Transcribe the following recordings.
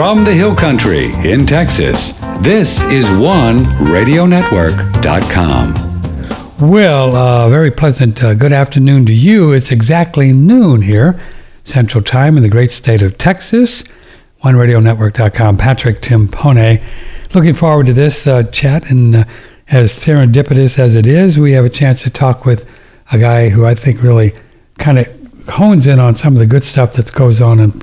From the Hill Country in Texas, this is OneRadioNetwork.com. Well, uh, very pleasant uh, good afternoon to you. It's exactly noon here, Central Time in the great state of Texas. OneRadioNetwork.com. Patrick Timpone. Looking forward to this uh, chat, and uh, as serendipitous as it is, we have a chance to talk with a guy who I think really kind of hones in on some of the good stuff that goes on in,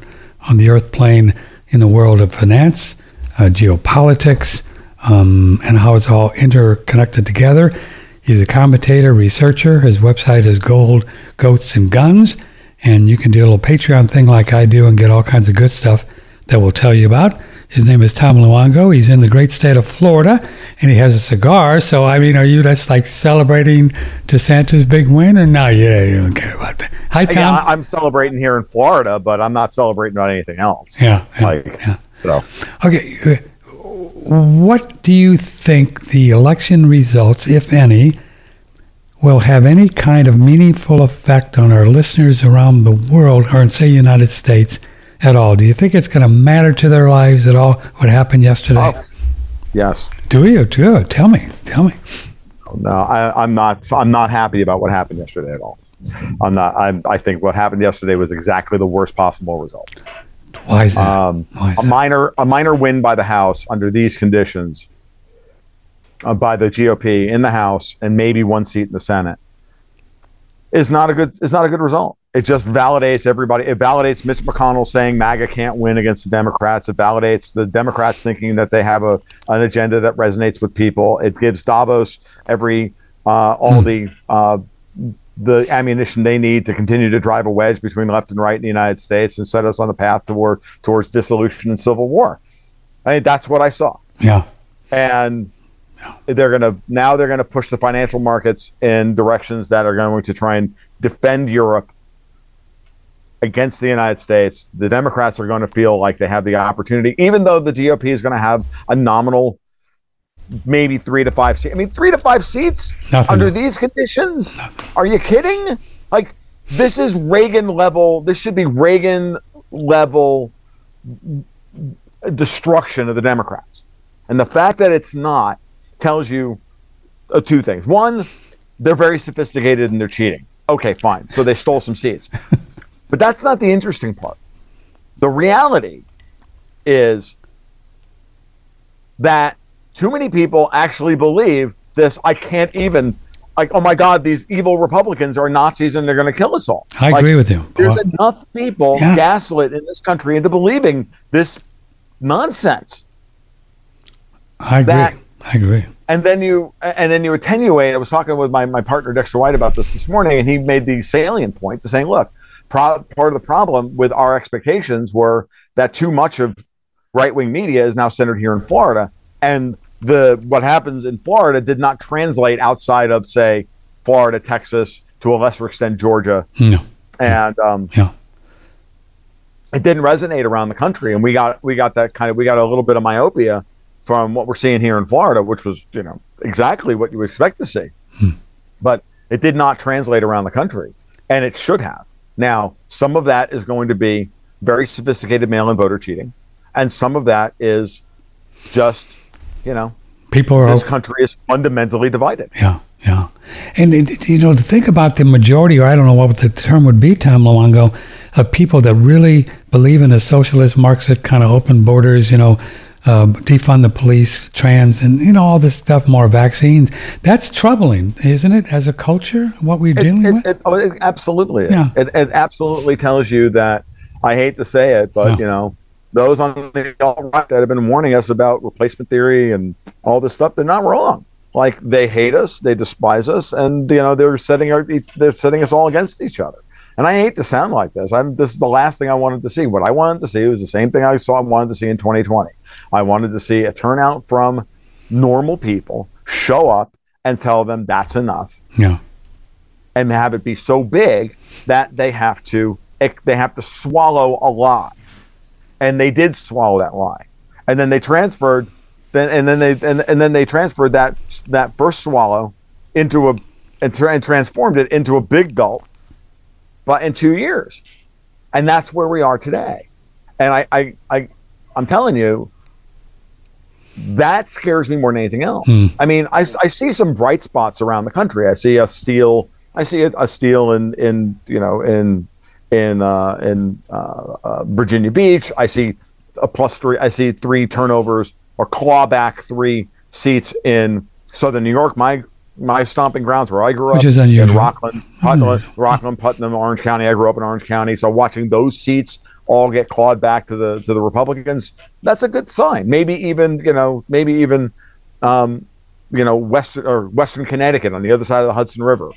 on the earth plane in the world of finance, uh, geopolitics, um, and how it's all interconnected together. He's a commentator, researcher. His website is Gold, Goats, and Guns. And you can do a little Patreon thing like I do and get all kinds of good stuff that we'll tell you about. His name is Tom Luongo. He's in the great state of Florida, and he has a cigar. So, I mean, are you just like celebrating DeSantis' big win, or no? You don't care about that. Hi, Tom. Yeah, I'm celebrating here in Florida, but I'm not celebrating about anything else. Yeah. Like, yeah. So, Okay. What do you think the election results, if any, will have any kind of meaningful effect on our listeners around the world or in, say, United States at all? Do you think it's going to matter to their lives at all what happened yesterday? Oh. yes. Do you? Do you? Tell me. Tell me. No, I, I'm not. I'm not happy about what happened yesterday at all. I'm not. I, I think what happened yesterday was exactly the worst possible result. Why is that? Um, Why is a that? minor, a minor win by the House under these conditions, uh, by the GOP in the House and maybe one seat in the Senate, is not a good. Is not a good result. It just validates everybody. It validates Mitch McConnell saying MAGA can't win against the Democrats. It validates the Democrats thinking that they have a an agenda that resonates with people. It gives Davos every uh, all the uh, the ammunition they need to continue to drive a wedge between left and right in the United States and set us on the path toward towards dissolution and civil war. I mean, that's what I saw. yeah. And they're going to now they're going to push the financial markets in directions that are going to try and defend Europe against the United States. The Democrats are going to feel like they have the opportunity, even though the GOP is going to have a nominal, maybe three to five seats. I mean, three to five seats Nothing. under these conditions? Are you kidding? Like, this is Reagan level. This should be Reagan level destruction of the Democrats. And the fact that it's not tells you uh, two things. One, they're very sophisticated and they're cheating. Okay, fine. So they stole some seats. but that's not the interesting part. The reality is that too many people actually believe this. I can't even, like, oh my God, these evil Republicans are Nazis and they're going to kill us all. I Like, agree with you. There's Well, enough people Yeah. gaslit in this country into believing this nonsense. I agree. that- I agree. and then you and then you attenuate. I was talking with my, my partner Dexter White about this this morning, and he made the salient point to saying, look, pro- part of the problem with our expectations were that too much of right wing media is now centered here in Florida, and the what happens in Florida did not translate outside of say Florida, Texas, to a lesser extent Georgia, No. and um, Yeah. it didn't resonate around the country. And we got we got that kind of we got a little bit of myopia from what we're seeing here in Florida which was you know exactly what you expect to see. But it did not translate around the country. And it should have now some of that is going to be very sophisticated mail-in voter cheating and some of that is just you know People are this country is fundamentally divided Yeah, yeah. And, it, you know, to think about the majority, or I don't know what the term would be, Tom Luongo, of people that really believe in a socialist, Marxist kind of open borders, you know, uh, defund the police, trans, and, you know, all this stuff, more vaccines. That's troubling, isn't it, as a culture, what we're dealing it, with? it, oh, it absolutely is. Yeah. It, it absolutely tells you that. I hate to say it, but Yeah. you know, those on the alt right that have been warning us about replacement theory and all this stuff, they're not wrong. Like they hate us, they despise us, and you know they're setting our, they're setting us all against each other. And I hate to sound like this. I'm this is the last thing I wanted to see. What I wanted to see was the same thing I saw I wanted to see in 2020. I wanted to see a turnout from normal people show up and tell them that's enough yeah, and have it be so big that they have to they have to swallow a lie, and they did swallow that lie, and then they transferred, then and then they and, and then they transferred that that first swallow into a and, tra- and transformed it into a big gulp, but in two years, and that's where we are today, and I I I, I'm telling you, that scares me more than anything else. Mm. I mean, I, I see some bright spots around the country. I see a steal. I see a, a steal in in you know in in uh, in uh, uh, Virginia Beach. I see a plus three. I see three turnovers or clawback three seats in Southern New York. My my stomping grounds where I grew Which up is in. Rockland, Putnam, Rockland, Putnam, Orange County. I grew up in Orange County, so watching those seats all get clawed back to the to the Republicans, that's a good sign. Maybe even you know, maybe even um, you know, Western or Western Connecticut on the other side of the Hudson River.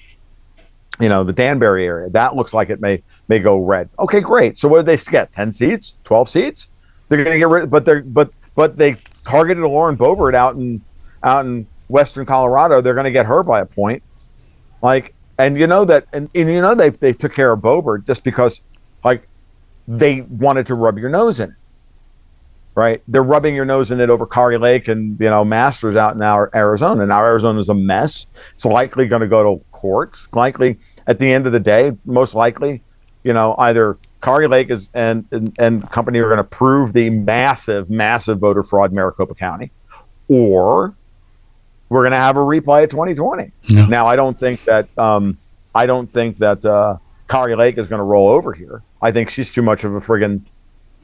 You know, the Danbury area. That looks like it may may go red. Okay, great. So what did they get? Ten seats? Twelve seats? They're going to get rid. But they're but but they targeted Lauren Boebert out in out in Western Colorado. They're going to get her by a point. Like, and you know that, and, and you know they they took care of Boebert just because, like, they wanted to rub your nose in it. Right? They're rubbing your nose in it over Kari Lake and you know Masters out in our Arizona. Now Arizona is a mess. It's likely going to go to courts. Likely at the end of the day, most likely, you know, either Kari Lake is and and, and company are going to prove the massive, massive voter fraud in Maricopa County, or we're going to have a replay of 2020. Yeah. Now I don't think that um, I don't think that uh, Kari Lake is going to roll over here. I think she's too much of a friggin'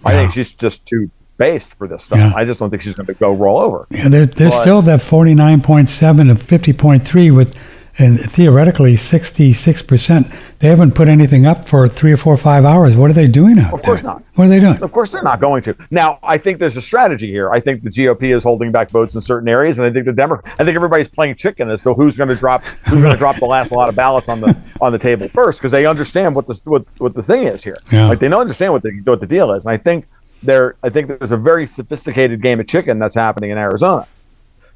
I think she's just too based for this stuff. Yeah. I just don't think she's going to go roll over. Yeah, there, there's But- still that 49.7 and 50.3 with, and theoretically 66%. They haven't put anything up for three or four or five hours. What are they doing out Of course there? not. What are they doing? Of course, they're not going to. Now, I think there's a strategy here. I think the GOP is holding back votes in certain areas, and I think the Demo- I think everybody's playing chicken as to who's going to drop who's going to drop the last lot of ballots on the on the table first because they understand what the what, what the thing is here. Yeah. Like they don't understand what the what the deal is, and I think there I think there's a very sophisticated game of chicken that's happening in Arizona.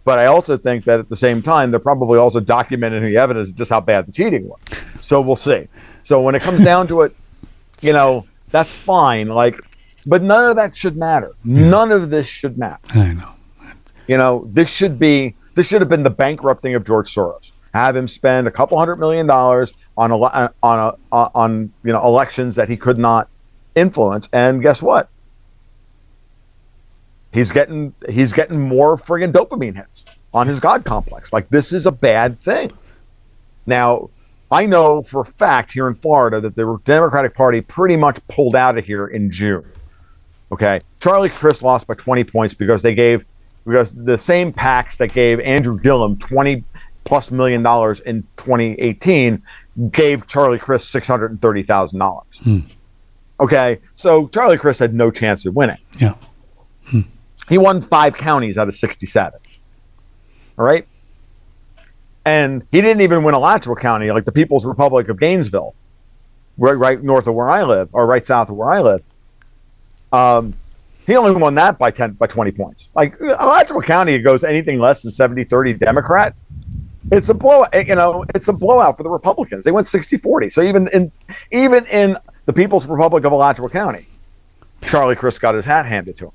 But I also think that at the same time, they're probably also documenting the evidence of just how bad the cheating was. So we'll see. So when it comes down to it, you know, that's fine. Like, but none of that should matter. None of this should matter. I know. You know, this should be this should have been the bankrupting of George Soros. Have him spend a couple hundred million dollars on ele- uh, on a, on you know elections that he could not influence, and guess what? He's getting he's getting more friggin' dopamine hits on his god complex. Like this is a bad thing. Now, I know for a fact here in Florida that the Democratic Party pretty much pulled out of here in June. Okay, Charlie Crist lost by 20 points because they gave because the same PACs that gave Andrew Gillum 20 plus million dollars in 2018 gave Charlie Crist 630 thousand dollars. Hmm. Okay, so Charlie Crist had no chance of winning. Yeah. Hmm. He won five counties out of 67. All right. And he didn't even win Alachua County, like the People's Republic of Gainesville, right, right north of where I live, or right south of where I live. Um, he only won that by 10, by 20 points. Like Alachua County, goes anything less than 70 30 Democrat. It's a blowout, you know, it's a blowout for the Republicans. They went 60 40. So even in, even in the People's Republic of Alachua County, Charlie Crist got his hat handed to him.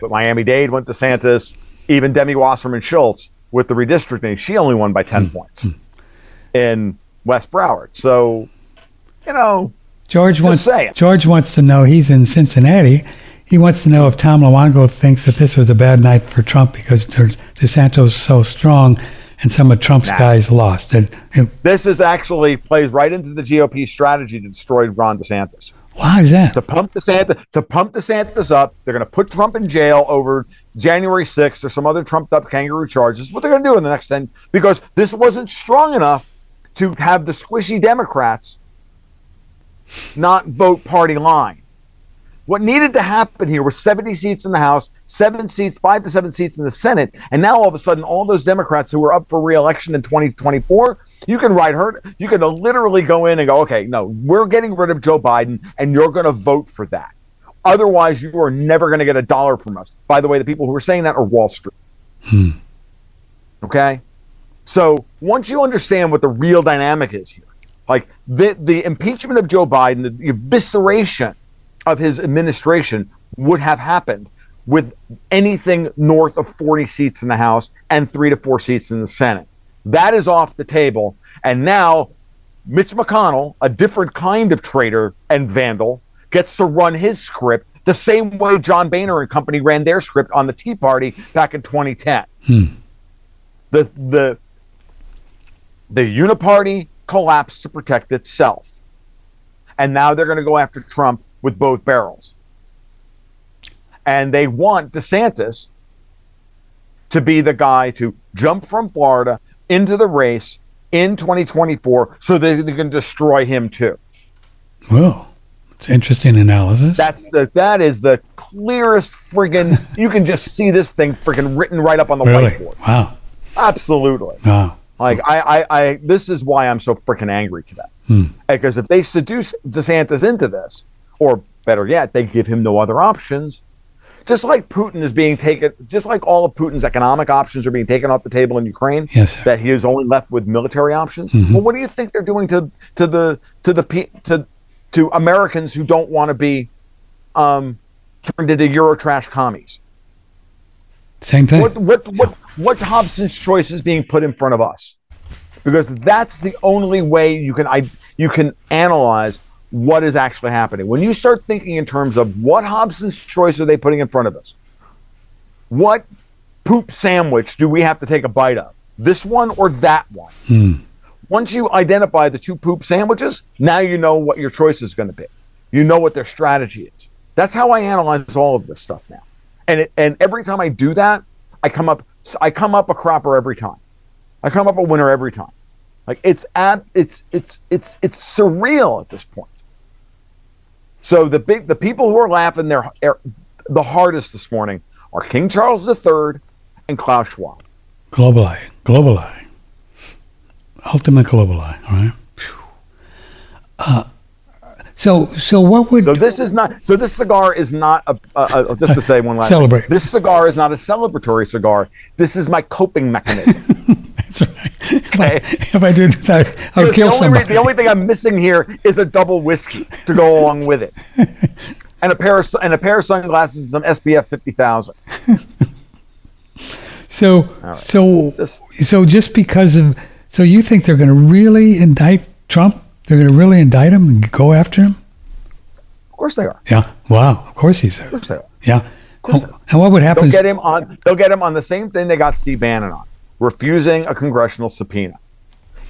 But Miami Dade went to Santos. Even Debbie Wasserman Schultz with the redistricting, she only won by 10 hmm. points hmm. in West Broward. So, you know, George wants. George wants to know. He's in Cincinnati. He wants to know if Tom Luongo thinks that this was a bad night for Trump because DeSantis is so strong and some of Trump's Nah. guys lost. And, and this is actually plays right into the GOP strategy to destroy Ron DeSantis. Why is that? to pump DeSantis to pump DeSantis up. They're going to put Trump in jail over January 6th or some other trumped up kangaroo charges. What they're going to do in the next 10 because this wasn't strong enough to have the squishy Democrats not vote party line. What needed to happen here was 70 seats in the House, seven seats, five to seven seats in the Senate, and now all of a sudden, all those Democrats who were up for reelection in 2024, you can write her, you can literally go in and go, okay, no, we're getting rid of Joe Biden, and you're going to vote for that. Otherwise, you are never going to get a dollar from us. By the way, the people who are saying that are Wall Street. Hmm. Okay, so once you understand what the real dynamic is here, like the the impeachment of Joe Biden, the evisceration of his administration would have happened with anything north of 40 seats in the House and three to four seats in the Senate. That is off the table. And now Mitch McConnell, a different kind of traitor and vandal, gets to run his script the same way John Boehner and company ran their script on the Tea Party back in 2010. Hmm. The the the uniparty collapsed to protect itself, and now they're going to go after Trump with both barrels. And they want DeSantis to be the guy to jump from Florida into the race in 2024 so that they can destroy him too. Well, it's interesting analysis. That's the that is the clearest friggin' you can just see this thing friggin' written right up on the really? whiteboard. Wow. Absolutely. Wow. Like I, I, I this is why I'm so freaking angry today. Hmm. Because if they seduce DeSantis into this, or better yet, they give him no other options, just like Putin is being taken, just like all of Putin's economic options are being taken off the table in Ukraine, Yes, that he is only left with military options. Mhm. Well, what do you think they're doing to to the to the to to Americans who don't want to be um, turned into Eurotrash commies? Same thing. What what what what Hobson's choice is being put in front of us? Because that's the only way you can I you can analyze what is actually happening. When you start thinking in terms of what Hobson's choice are they putting in front of us? What poop sandwich do we have to take a bite of? This one or that one? Hmm. Once you identify the two poop sandwiches, now you know what your choice is going to be. You know what their strategy is. That's how I analyze all of this stuff now. And it, and every time I do that, I come up I come up a cropper every time. I come up a winner every time. Like it's ab, it's it's it's it's surreal at this point. So the big the people who are laughing their the hardest this morning are King Charles III and Klaus Schwab. Global eye. Global eye. Ultimate global eye. All right. Uh, so, so what would So this is not. So this cigar is not a. a, a just to say one last. Celebrate. Thing, this cigar is not a celebratory cigar. This is my coping mechanism. That's right. Okay. If I, if I did that, I would kill the, only, somebody. re- the only thing I'm missing here is a double whiskey to go along with it, and a pair of and a pair of sunglasses and some SPF fifty thousand. so, right. so, This- so just because of, so you think they're going to really indict Trump? They're going to really indict him and go after him? Of course they are. Yeah. Wow. Of course he's there. Of course they are. Yeah. and what would happen? They'll get him on. They'll get him on the same thing they got Steve Bannon on, refusing a congressional subpoena,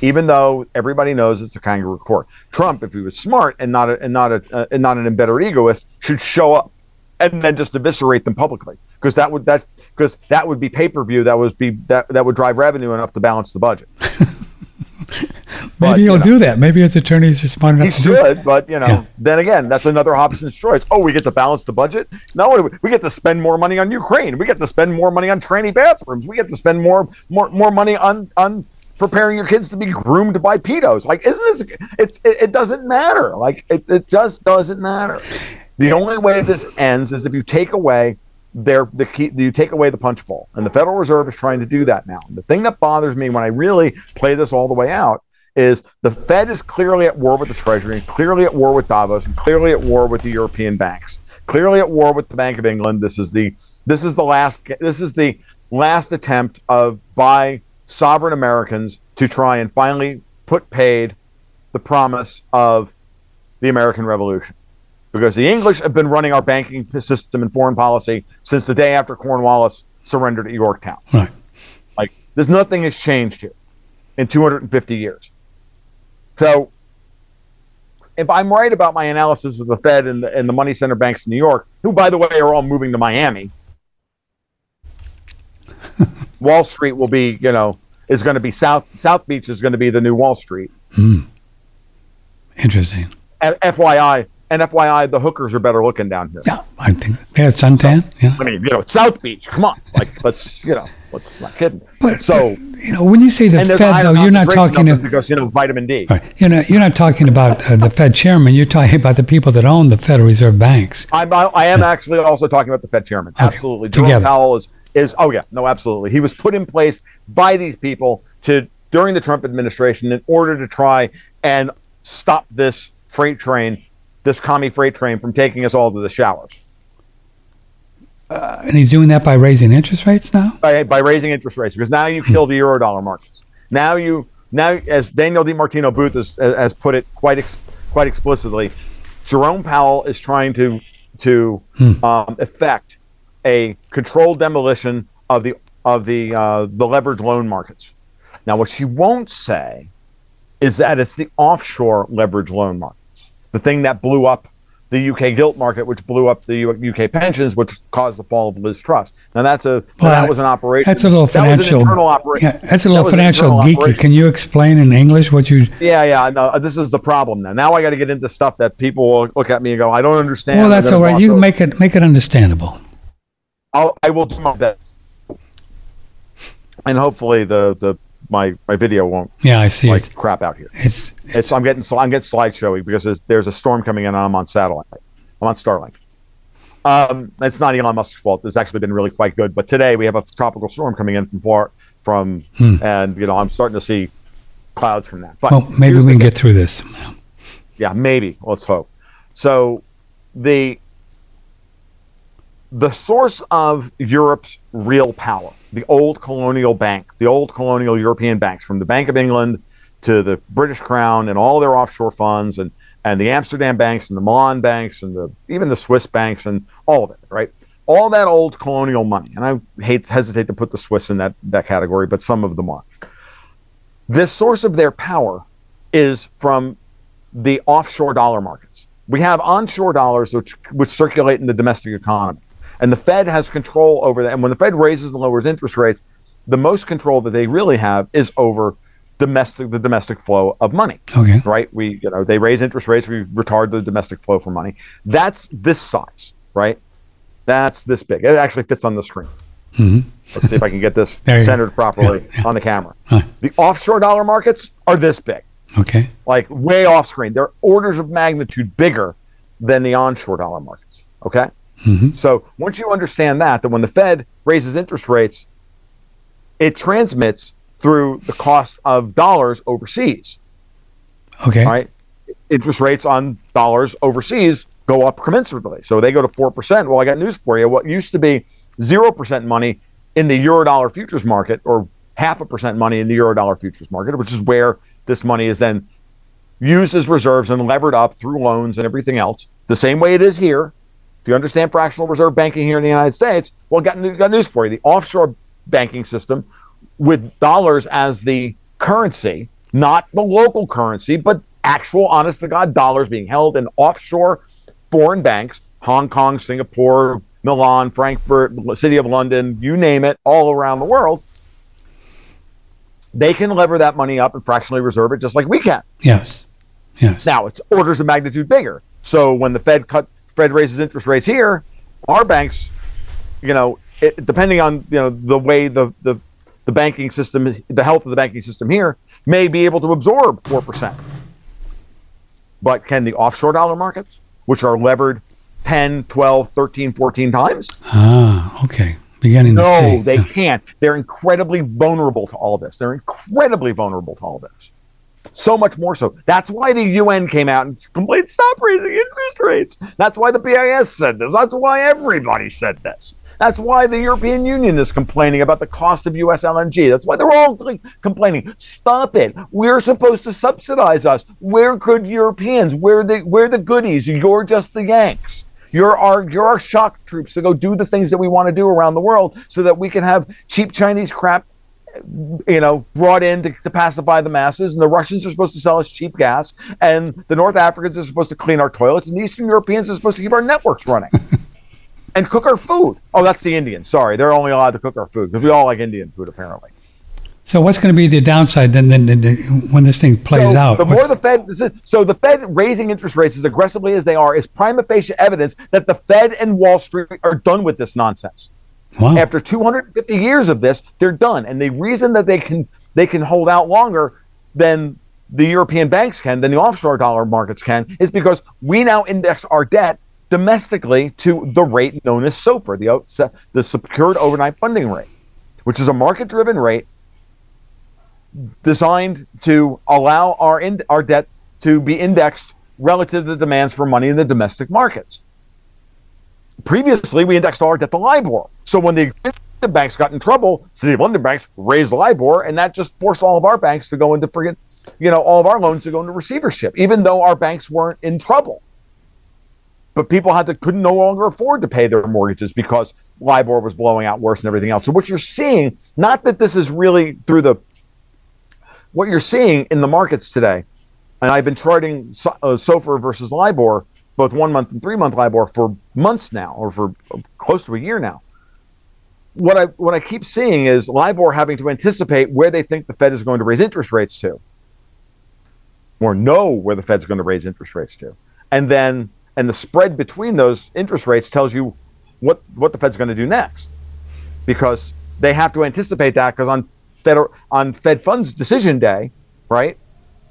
even though everybody knows it's a kangaroo court. Trump, if he was smart and not a, and not a uh, and not an embittered egoist, should show up and then just eviscerate them publicly because that would that because that would be pay per view. That would be that that would drive revenue enough to balance the budget. But, Maybe you he'll know. do that. Maybe his attorneys are smart enough He to do it. should, but you know, Yeah. then again, that's another Hobson's choice. Oh, we get to balance the budget. No, we- we get to spend more money on Ukraine. We get to spend more money on tranny bathrooms. We get to spend more more more money on on preparing your kids to be groomed by pedos. Like, isn't this? It's it, it doesn't matter. Like, it, it just doesn't matter. The only way this ends is if you take away their the key. You take away the punch bowl, and the Federal Reserve is trying to do that now. The thing that bothers me when I really play this all the way out is the Fed is clearly at war with the Treasury, and clearly at war with Davos, and clearly at war with the European banks, clearly at war with the Bank of England. This is the this is the last this is the last attempt of by sovereign Americans to try and finally put paid the promise of the American Revolution. Because the English have been running our banking system and foreign policy since the day after Cornwallis surrendered at Yorktown. Right. Like, there's nothing has changed here in 250 years. So, if I'm right about my analysis of the Fed and the, and the money center banks in New York, who, by the way, are all moving to Miami, Wall Street will be, you know, is going to be South South Beach is going to be the new Wall Street. Hmm. Interesting. And FYI, and FYI, the hookers are better looking down here. Yeah, I think they had suntan. yeah. I mean, you know, it's South Beach. Come on, like let's, you know, let's not kidding. But so, you know, when you say the Fed, there's a higher though, you're not talking. To, because you know vitamin D. right, you're not. You're not talking about uh, the Fed chairman. You're talking about the people that own the Federal Reserve banks. I'm, I, I am actually also talking about the Fed chairman. Okay, Absolutely, Jerome together. Powell is is. Oh yeah, no, absolutely. He was put in place by these people to during the Trump administration in order to try and stop this freight train, this commie freight train, from taking us all to the showers And he's doing that by raising interest rates now. by by raising interest rates because now you kill the euro dollar markets. Now you now as Danielle DiMartino Booth has, has put it quite ex, quite explicitly, Jerome Powell is trying to to um, effect a controlled demolition of the of the uh, the leveraged loan markets. Now, what she won't say is that it's the offshore leveraged loan markets, the thing that blew up the UK gilt market, which blew up the UK pensions, which caused the fall of Liz Truss. Now that's a well, that was an operation. That's a little financial. That internal operation. Yeah, that's a little that financial geeky. Operation. Can you explain in English what you? Yeah, yeah. No, uh, this is the problem now. Now I got to get into stuff that people will look at me and go, "I don't understand." Well, that's all right. You make it make it understandable. I'll, I will do my best, and hopefully the the my my video won't. Yeah, I see. Like it. crap out here. It's it's I'm getting I'm getting slideshowy because there's, there's a storm coming in and I'm on satellite. I'm on Starlink. Um, it's not Elon Musk's fault. It's actually been really quite good. But today we have a tropical storm coming in from far from, hmm. and you know I'm starting to see clouds from that. But well, maybe we can get through this. Yeah, maybe. Let's hope. So the the source of Europe's real power, the old colonial bank, the old colonial European banks, from the Bank of England to the British Crown and all their offshore funds and and the Amsterdam banks and the Milan banks and the even the Swiss banks and all of it, right? All that old colonial money, and I hate hesitate to put the Swiss in that that category, but some of them are. The source of their power is from the offshore dollar markets. We have onshore dollars which which circulate in the domestic economy, and the Fed has control over that. And when the Fed raises and lowers interest rates, the most control that they really have is over domestic the domestic flow of money. Okay. Right? We you know they raise interest rates, we retard the domestic flow for money. That's this size, right? That's this big. It actually fits on the screen. Mm-hmm. Let's see if I can get this centered properly yeah, yeah. on the camera. Huh. The offshore dollar markets are this big. Okay. Like way off screen. They're orders of magnitude bigger than the onshore dollar markets. Okay. Mm-hmm. So once you understand that, that when the Fed raises interest rates, it transmits through the cost of dollars overseas. Okay. Right. Interest rates on dollars overseas go up commensurately. So they go to 4%. Well, I got news for you. What used to be 0% money in the euro dollar futures market or half a percent money in the euro dollar futures market, which is where this money is then used as reserves and levered up through loans and everything else, the same way it is here. If you understand fractional reserve banking here in the United States, well, got, got news for you. The offshore banking system with dollars as the currency, not the local currency, but actual, honest to God, dollars being held in offshore foreign banks, Hong Kong, Singapore, Milan, Frankfurt, City of London, you name it, all around the world. They can lever that money up and fractionally reserve it just like we can. Yes. Yes. Now it's orders of magnitude bigger. So when the Fed cut Fed raises interest rates here, our banks, you know, it, depending on you know the way the the the banking system, the health of the banking system here, may be able to absorb 4%. But can the offshore dollar markets, which are levered 10, 12, 13, 14 times? Ah, okay. Beginning no, they yeah. can't. They're incredibly vulnerable to all this. They're incredibly vulnerable to all this. So much more so. That's why the UN came out and complained, stop raising interest rates. That's why the BIS said this. That's why everybody said this. That's why the European Union is complaining about the cost of U.S. LNG. That's why they're all complaining. Stop it. We're supposed to subsidize us. We're good Europeans. We're the we're the goodies. You're just the Yanks. You're our you're our shock troops to go do the things that we want to do around the world so that we can have cheap Chinese crap you know, brought in to, to, pacify the masses, and the Russians are supposed to sell us cheap gas, and the North Africans are supposed to clean our toilets, and the Eastern Europeans are supposed to keep our networks running. and cook our food. Oh, that's the Indians. Sorry, they're only allowed to cook our food because we all like Indian food apparently. So what's going to be the downside then, then, then when this thing plays so out? The more the Fed, so the Fed raising interest rates as aggressively as they are is prima facie evidence that the Fed and Wall Street are done with this nonsense. Wow. After 250 years of this, they're done, and the reason that they can they can hold out longer than the European banks can, than the offshore dollar markets can, is because we now index our debt domestically to the rate known as SOFR, the, the secured overnight funding rate, which is a market driven rate designed to allow our, in, our debt to be indexed relative to the demands for money in the domestic markets. Previously, we indexed our debt to LIBOR. So when the banks got in trouble, City of London banks raised LIBOR, and that just forced all of our banks to go into friggin', you know, all of our loans to go into receivership, even though our banks weren't in trouble. But people had to couldn't no longer afford to pay their mortgages because LIBOR was blowing out worse and everything else. So what you're seeing, not that this is really through the what you're seeing in the markets today, and I've been charting uh, SOFR versus LIBOR, both one month and three month LIBOR for months now, or for close to a year now. What I what I keep seeing is LIBOR having to anticipate where they think the Fed is going to raise interest rates to, or know where the Fed's going to raise interest rates to, and then and the spread between those interest rates tells you what what the Fed's going to do next, because they have to anticipate that because on Fed on Fed funds decision day, right?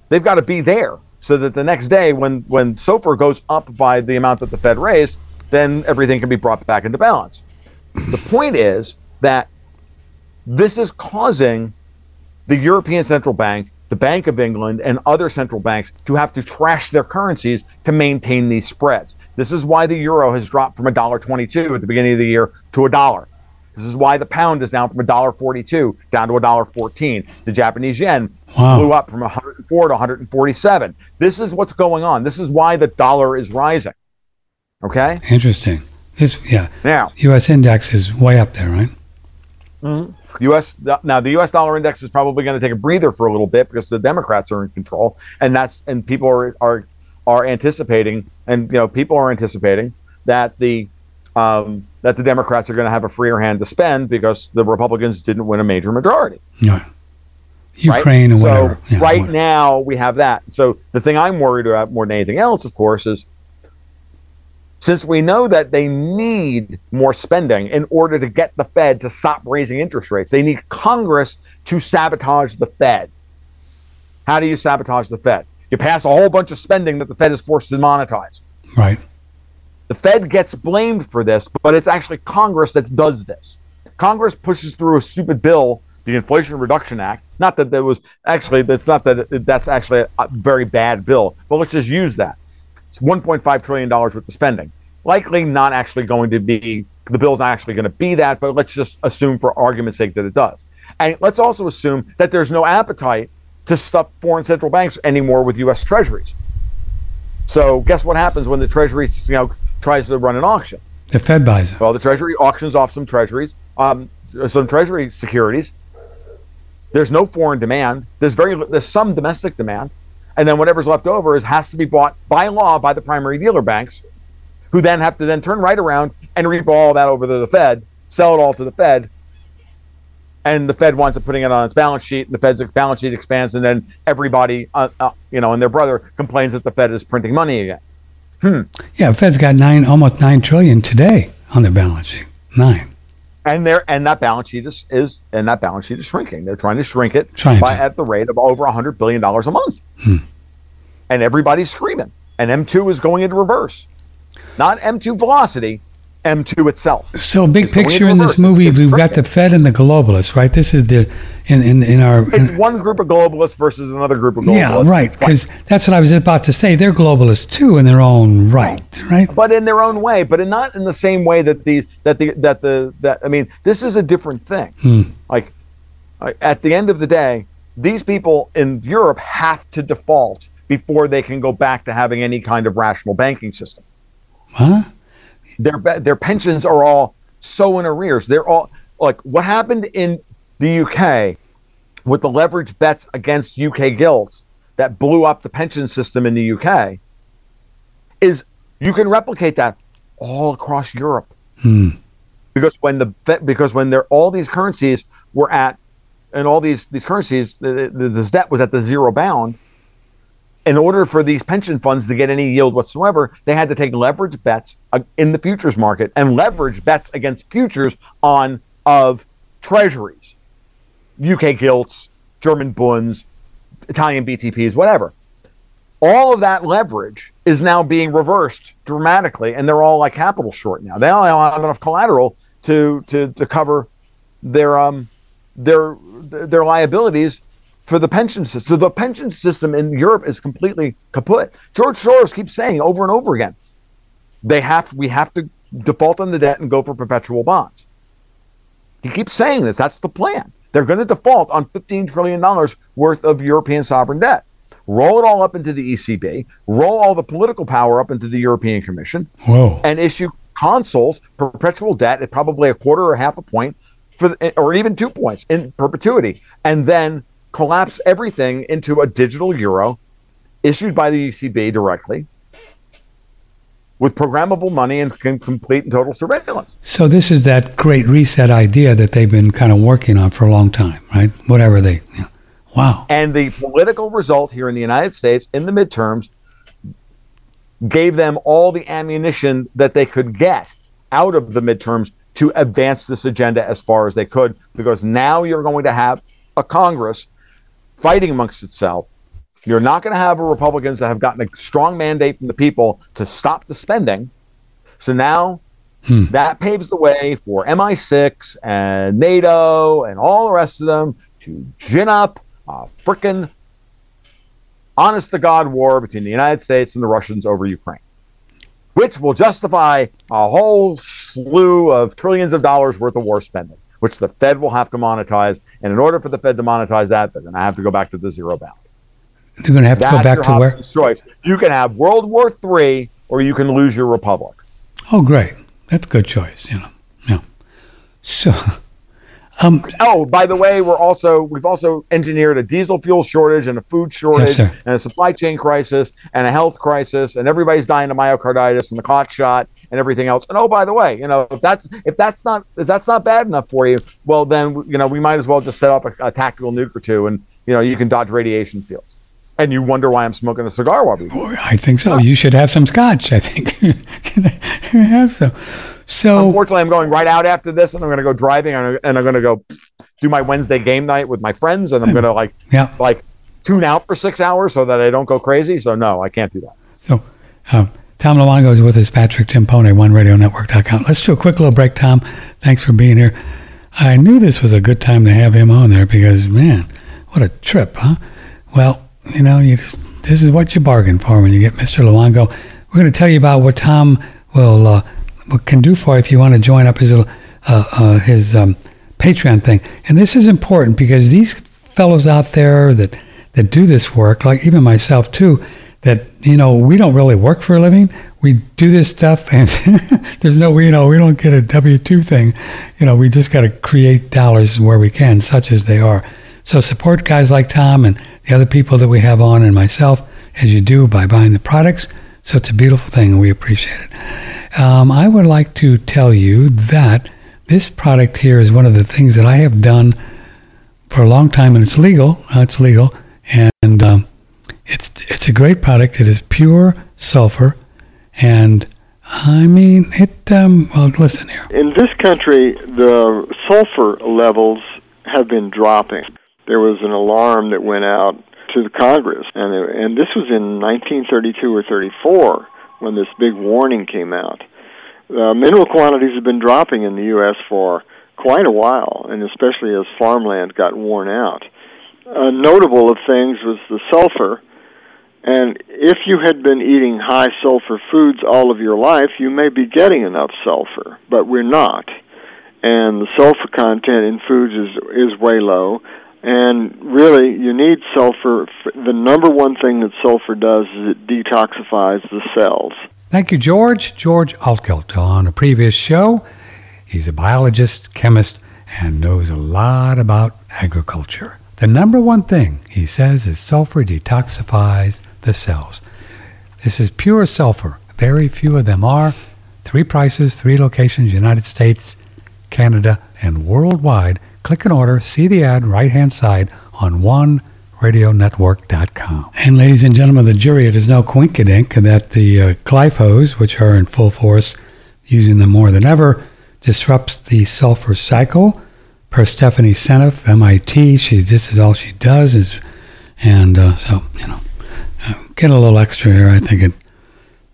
They've got to be there so that the next day, when when SOFR goes up by the amount that the Fed raised, then everything can be brought back into balance. The point is that this is causing the European Central Bank, the Bank of England, and other central banks to have to trash their currencies to maintain these spreads. This is why the euro has dropped from $1.22 at the beginning of the year to a dollar. This is why the pound is down from $1.42 down to $1.14. The Japanese yen wow. blew up from 104 to 147. This is what's going on. This is why the dollar is rising. Okay? Interesting. This, yeah. Now, U.S. index is way up there, right? Mm-hmm. U.S. Now the U.S. dollar index is probably going to take a breather for a little bit because the Democrats are in control, and that's and people are are are anticipating, and you know people are anticipating that the um, that the Democrats are going to have a freer hand to spend because the Republicans didn't win a major majority. Yeah. Ukraine right? so yeah, right whatever. now we have that. So the thing I'm worried about more than anything else, of course, is since we know that they need more spending in order to get the Fed to stop raising interest rates, they need Congress to sabotage the Fed. How do you sabotage the Fed? You pass a whole bunch of spending that the Fed is forced to monetize. Right. The Fed gets blamed for this, but it's actually Congress that does this. Congress pushes through a stupid bill, the Inflation Reduction Act. Not that there was actually, that's not that that's actually a very bad bill, but let's just use that. It's $1.5 trillion worth of spending. Likely not actually going to be, the bill's not actually going to be that, but let's just assume for argument's sake that it does. And let's also assume that there's no appetite to stuff foreign central banks anymore with U.S. treasuries. So guess what happens when the treasury, you know, tries to run an auction. The Fed buys it. Well, the Treasury auctions off some treasuries, um, some Treasury securities. There's no foreign demand. There's very there's some domestic demand, and then whatever's left over is has to be bought by law by the primary dealer banks, who then have to then turn right around and reap all that over to the Fed, sell it all to the Fed, and the Fed winds up putting it on its balance sheet, and the Fed's balance sheet expands, and then everybody, uh, uh, you know, and their brother complains that the Fed is printing money again. Hmm. Yeah, the Fed's got nine, almost nine trillion today on their balance sheet. Nine. And there, and that balance sheet is, is, and that balance sheet is shrinking. They're trying to shrink it trying by, at the rate of over a hundred billion dollars a month. Hmm. And everybody's screaming. And M2 is going into reverse, not M2 velocity, M2 itself. So, big picture in this movie, it's, it's we've got the Fed and the globalists, right? This is the in in, in our. It's one group of globalists versus another group of globalists. Yeah, right. Because that's what I was about to say. They're globalists too in their own right, right? But in their own way, but in not in the same way that the that the that the that I mean, this is a different thing. Hmm. Like, at the end of the day, these people in Europe have to default before they can go back to having any kind of rational banking system. Huh? Their their pensions are all so in arrears. They're all like what happened in the UK with the leverage bets against UK gilts that blew up the pension system in the UK is you can replicate that all across Europe. Hmm. Because when the because when there all these currencies were at and all these these currencies the, the, this debt was at the zero bound in order for these pension funds to get any yield whatsoever, they had to take leverage bets in the futures market and leverage bets against futures on of treasuries, UK gilts, German bunds, Italian BTPs, whatever. All of that leverage is now being reversed dramatically, and they're all like capital short now. They don't have enough collateral to to to cover their um their their liabilities for the pension system. So the pension system in Europe is completely kaput. George Soros keeps saying over and over again, they have we have to default on the debt and go for perpetual bonds. He keeps saying this. That's the plan. They're going to default on $15 trillion worth of European sovereign debt. roll it all up into the ECB, roll all the political power up into the European Commission, Whoa. and issue consols perpetual debt at probably a quarter or half a point for the, or even two points in perpetuity and then collapse everything into a digital euro issued by the ECB directly with programmable money and complete and total surveillance. So this is that great reset idea that they've been kind of working on for a long time, right? Whatever they know. Wow. And the political result here in the United States in the midterms gave them all the ammunition that they could get out of the midterms to advance this agenda as far as they could, because now you're going to have a Congress fighting amongst itself. You're not going to have Republicans that have gotten a strong mandate from the people to stop the spending. So now hmm. that paves the way for MI6 and NATO and all the rest of them to gin up a frickin' honest to God war between the United States and the Russians over Ukraine, which will justify a whole slew of trillions of dollars worth of war spending, which the Fed will have to monetize. And in order for the Fed to monetize that, they're going to have to go back to the zero bound. They're going to have to go back to where? Choice. You can have World War III or you can lose your republic. Oh, great. That's a good choice, you know. Yeah. So um, oh, by the way, we're also we've also engineered a diesel fuel shortage and a food shortage yes, and a supply chain crisis and a health crisis and everybody's dying of myocarditis from the cot shot and everything else. And oh, by the way, you know if that's if that's not if that's not bad enough for you, well then you know we might as well just set up a, a tactical nuke or two and you know you can dodge radiation fields. And you wonder why I'm smoking a cigar while we. I think so. You should have some scotch. I think have some. So unfortunately, I'm going right out after this, and I'm going to go driving, and I'm going to go do my Wednesday game night with my friends, and I'm going to like yeah. like tune out for six hours so that I don't go crazy. So no, I can't do that. So. Um, Tom Luongo is with us, Patrick Timpone, OneRadioNetwork.com. Let's do a quick little break, Tom. Thanks for being here. I knew this was a good time to have him on there because, man, what a trip, huh? Well, you know, you just, this is what you bargain for when you get Mr. Luongo. We're going to tell you about what Tom will uh, can do for you if you want to join up his uh, uh, his um, Patreon thing. And this is important because these fellows out there that that do this work, like even myself too, that you know we don't really work for a living. We do this stuff, and there's no you know we don't get a W two thing. You know we just got to create dollars where we can, such as they are. So support guys like Tom and the other people that we have on, and myself as you do by buying the products. So it's a beautiful thing, and we appreciate it. Um, I would like to tell you that this product here is one of the things that I have done for a long time, and it's legal. Uh, it's legal, and um, it's it's a great product. It is pure sulfur, and I mean it. Um, well, listen here. In this country, the sulfur levels have been dropping. There was an alarm that went out to the Congress, and and this was in 1932 or 34 when this big warning came out. Uh, mineral quantities have been dropping in the U.S. for quite a while, and especially as farmland got worn out. Uh, notable of things was the sulfur, and if you had been eating high sulfur foods all of your life, you may be getting enough sulfur, but we're not. And the sulfur content in foods is is way low. And really, you need sulfur. The number one thing that sulfur does is it detoxifies the cells. Thank you, George. George Altgelt on a previous show. He's a biologist, chemist, and knows a lot about agriculture. The number one thing he says is sulfur detoxifies the cells. This is pure sulfur. Very few of them are. Three prices, three locations, United States, Canada, and worldwide click an order, see the ad right hand side on oneradionetwork.com. And ladies and gentlemen of the jury, it is no coinkydink that the uh, glyphos, which are in full force, using them more than ever, disrupts the sulfur cycle. Per Stephanie Seneff, MIT, she this is all she does is, and uh, so you know, uh, get a little extra here. I think it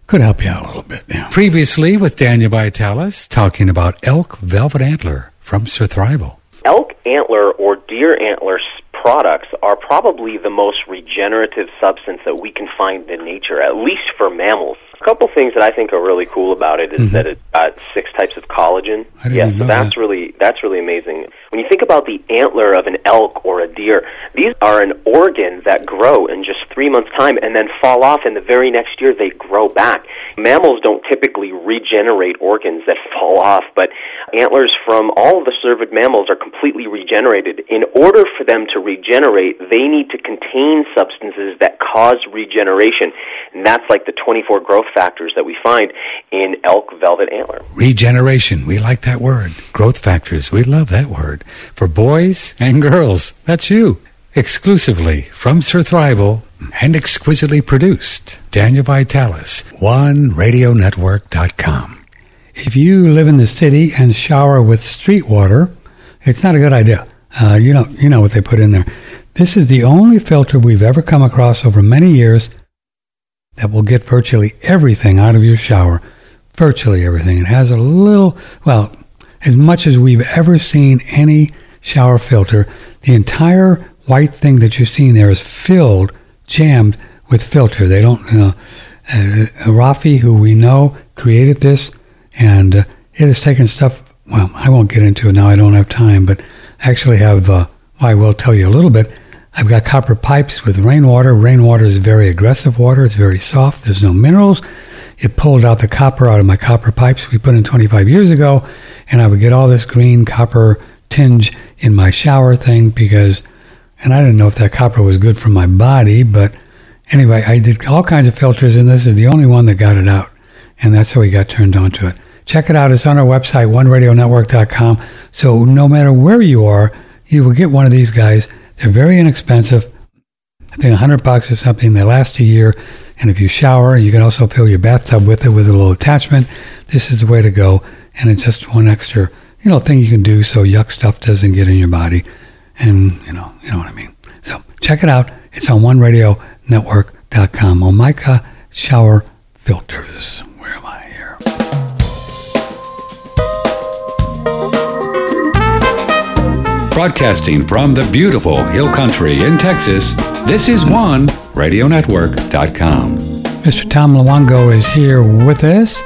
could help you out a little bit. Yeah. Previously, with Daniel Vitalis talking about elk velvet antler from Sir Surthrival elk antler or deer antler products are probably the most regenerative substance that we can find in nature, at least for mammals. A couple things that I think are really cool about it is mm-hmm. that it's got six types of collagen. Yeah, so that's that. really that's really amazing. When you think about the antler of an elk or a deer, these are an organ that grow in just three months' time and then fall off, and the very next year they grow back. Mammals don't typically regenerate organs that fall off, but antlers from all of the cervid mammals are completely regenerated. In order for them to regenerate, they need to contain substances that cause regeneration, and that's like the 24 growth factors that we find in elk velvet antler. Regeneration. We like that word. Growth factors. We love that word. For boys and girls. That's you. Exclusively from Surthrival and exquisitely produced. Daniel Vitalis. OneRadioNetwork.com. If you live in the city and shower with street water, it's not a good idea. Uh, you know, you know what they put in there. This is the only filter we've ever come across over many years that will get virtually everything out of your shower. Virtually everything. It has a little, well, as much as we've ever seen any shower filter, the entire white thing that you're seeing there is filled, jammed with filter. They don't, you know, uh, Rafi, who we know created this, and uh, it has taken stuff. Well, I won't get into it now. I don't have time, but I actually have. Uh, well, I will tell you a little bit. I've got copper pipes with rainwater. Rainwater is very aggressive water. It's very soft. There's no minerals. It pulled out the copper out of my copper pipes we put in 25 years ago, and I would get all this green copper tinge in my shower thing because, and I didn't know if that copper was good for my body, but anyway, I did all kinds of filters, and this is the only one that got it out, and that's how we got turned on to it. Check it out. It's on our website, oneradionetwork.com. So no matter where you are, you will get one of these guys. They're very inexpensive. I think 100 bucks or something. They last a year. And if you shower, you can also fill your bathtub with it with a little attachment. This is the way to go. And it's just one extra, you know, thing you can do so yuck stuff doesn't get in your body. And, you know, you know what I mean. So check it out. It's on oneradionetwork.com. Omika Shower Filters. Where am I here? Broadcasting from the beautiful Hill Country in Texas, this is OneRadioNetwork.com. Mr. Tom Luongo is here with us.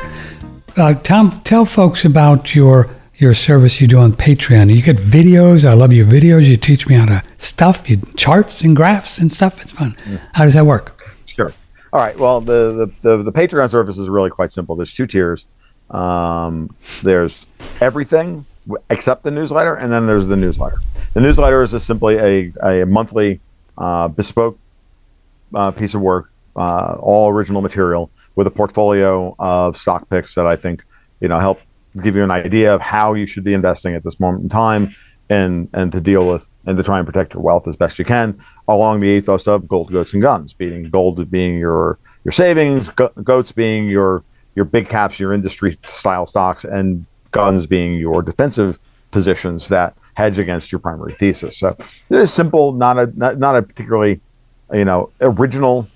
Uh, Tom, tell folks about your your service you do on Patreon. You get videos. I love your videos. You teach me how to stuff, you charts and graphs and stuff. It's fun. How does that work? Sure. All right. Well, the the, the, the Patreon service is really quite simple. There's two tiers. Um, there's everything except the newsletter, and then there's the newsletter. The newsletter is simply a, a monthly uh, bespoke uh, piece of work, uh, all original material with a portfolio of stock picks that I think you know help give you an idea of how you should be investing at this moment in time, and and to deal with and to try and protect your wealth as best you can along the ethos of gold, goats, and guns. Being gold being your your savings, go- goats being your your big caps, your industry style stocks, and guns being your defensive positions that hedge against your primary thesis. So it is simple, not a not, not a particularly you know original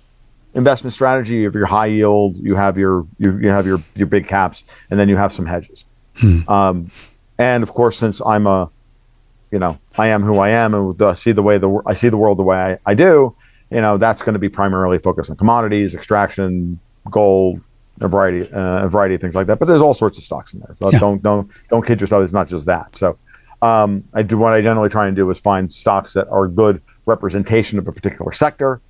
investment strategy. You have your high yield, you have your you, you have your your big caps, and then you have some hedges. Um, and of course, since I'm a you know I am who I am, and I see the way the I see the world the way I, I do. You know that's going to be primarily focused on commodities, extraction, gold, a variety uh, a variety of things like that. But there's all sorts of stocks in there. So Yeah. don't don't don't kid yourself. It's not just that. So um, I do what I generally try and do is find stocks that are good representation of a particular sector.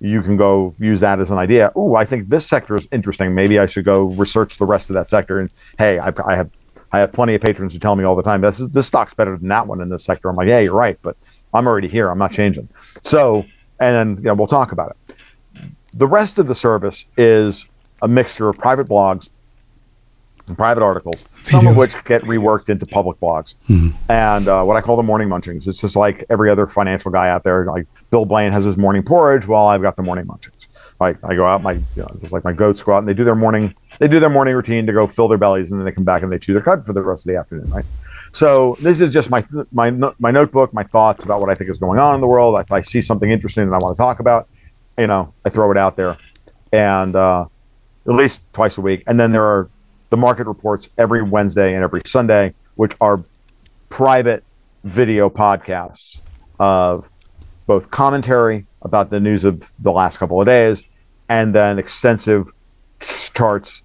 You can go use that as an idea. Oh, I think this sector is interesting. Maybe I should go research the rest of that sector. And hey, I've, I have I have plenty of patrons who tell me all the time this is, this stock's better than that one in this sector. I'm like, yeah, you're right, but I'm already here. I'm not changing. So, and then you know, we'll talk about it. The rest of the service is a mixture of private blogs and private articles, some of which get reworked into public blogs, and uh, what I call the morning munchings. It's just like every other financial guy out there. Like Bill Blain has his morning porridge, well, I've got the morning munchings. Like I go out, my you know, just like my goats go out and they do their morning, they do their morning routine to go fill their bellies, and then they come back and they chew their cud for the rest of the afternoon, right? So this is just my my my notebook, my thoughts about what I think is going on in the world. If I see something interesting that I want to talk about, you know, I throw it out there, and uh, at least twice a week. And then there are the market reports every Wednesday and every Sunday, which are private video podcasts of both commentary about the news of the last couple of days and then extensive charts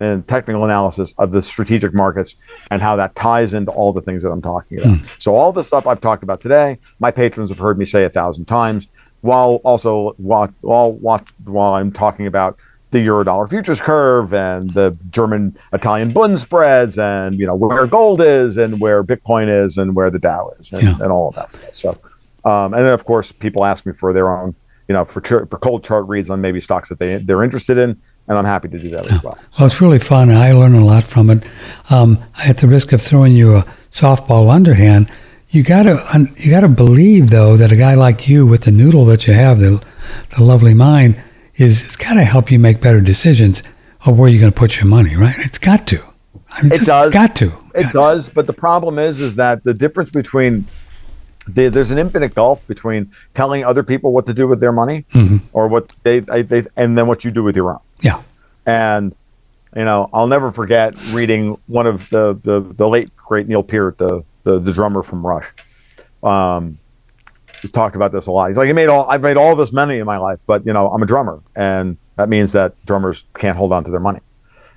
and technical analysis of the strategic markets and how that ties into all the things that I'm talking about. Hmm. So all the stuff I've talked about today, my patrons have heard me say a thousand times, while also while while, while, while I'm talking about the Eurodollar futures curve and the German Italian Bund spreads and you know where gold is and where Bitcoin is and where the Dow is and, Yeah. and all of that. So um, and then of course people ask me for their own you know for for cold chart reads on maybe stocks that they they're interested in and I'm happy to do that as well. Well, it's really fun, and I learn a lot from it. Um, at the risk of throwing you a softball underhand, you gotta you gotta believe though that a guy like you with the noodle that you have, the the lovely mind, is it's got to help you make better decisions of where you're going to put your money. Right? It's got to. I mean, It does. Got to. It Got- does, but the problem is, is that the difference between the, there's an infinite gulf between telling other people what to do with their money, Mm-hmm. or what they, they, they, and then what you do with your own. Yeah. And you know, I'll never forget reading one of the the, the late great Neil Peart, the, the the drummer from Rush. Um, talked about this a lot. He's like, I made all I've made all this money in my life, but you know, I'm a drummer, and that means that drummers can't hold on to their money.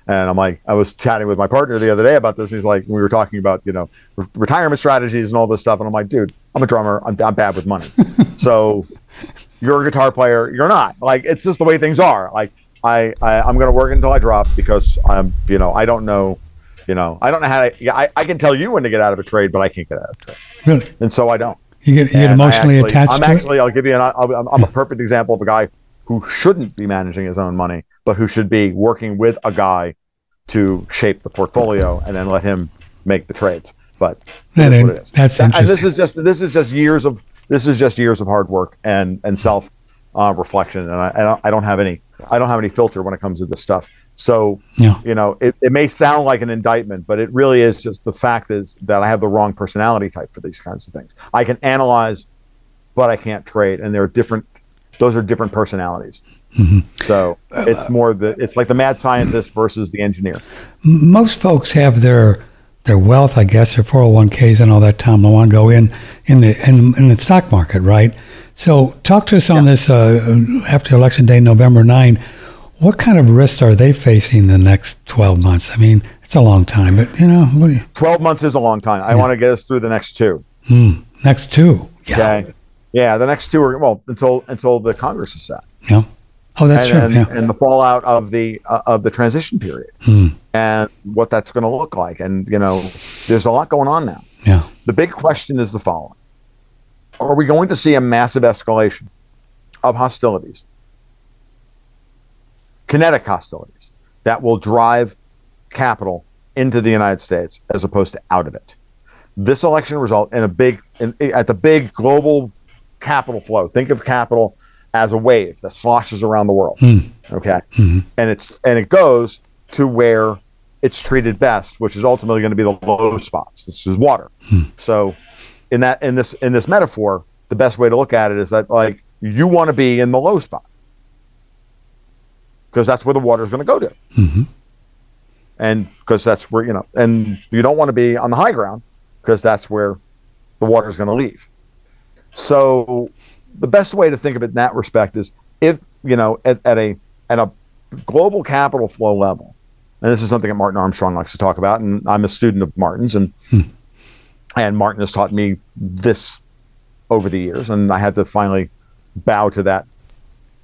And I'm like, I was chatting with my partner the other day about this. And he's like, we were talking about, you know, re- retirement strategies and all this stuff. And I'm like, dude, I'm a drummer. I'm, I'm bad with money. so you're a guitar player. You're not. Like, it's just the way things are. Like, I, I I'm going to work until I drop because I'm, you know, I don't know, you know, I don't know how to. Yeah, I, I can tell you when to get out of a trade, but I can't get out of a trade, Really, and so I don't. You get you get emotionally actually- attached I'm actually, I'll give you an, I'm, I'm a perfect example of a guy who shouldn't be managing his own money, but who should be working with a guy to shape the portfolio and then let him make the trades. But That that's ain't- what it is. that's and this is just this is just years of this is just years of hard work and and self uh, reflection. And I, I I don't have any I don't have any filter when it comes to this stuff. So. Yeah. you know, it, it may sound like an indictment, but it really is just the fact is that I have the wrong personality type for these kinds of things. I can analyze, but I can't trade, and there are different. Those are different personalities. So it's more the it's like the mad scientist versus the engineer. Most folks have their their wealth, I guess, their 401ks and all that Tom Luongo in in the in, in the stock market, right? So talk to us on this uh, after election day, November 9. What kind of risks are they facing the next 12 months? I mean, it's a long time, but you know, what you, Twelve months is a long time. I want to get us through the next two. hmm, next two. Yeah. Okay. Yeah, the next two are well until until the Congress is set. Yeah. Oh, that's and, true. and, yeah. and the fallout of the uh, of the transition period Hmm. and what that's going to look like. And you know, there's a lot going on now. Yeah. The big question is the following: Are we going to see a massive escalation of hostilities, kinetic hostilities, that will drive capital into the United States as opposed to out of it? This election result in a big in, at the big global capital flow. Think of capital as a wave that sloshes around the world. Hmm. Okay, hmm. and it's and it goes to where it's treated best, which is ultimately going to be the low spots. This is water. Hmm. So, in that in this in this metaphor, the best way to look at it is that like you want to be in the low spot because that's where the water is going to. Go to, mm-hmm. and because that's where you know, and you don't want to be on the high ground because that's where the water is going to leave. So, the best way to think of it in that respect is if you know at, at a at a global capital flow level, and this is something that Martin Armstrong likes to talk about, and I'm a student of Martin's, and hmm. and Martin has taught me this over the years, and I had to finally bow to that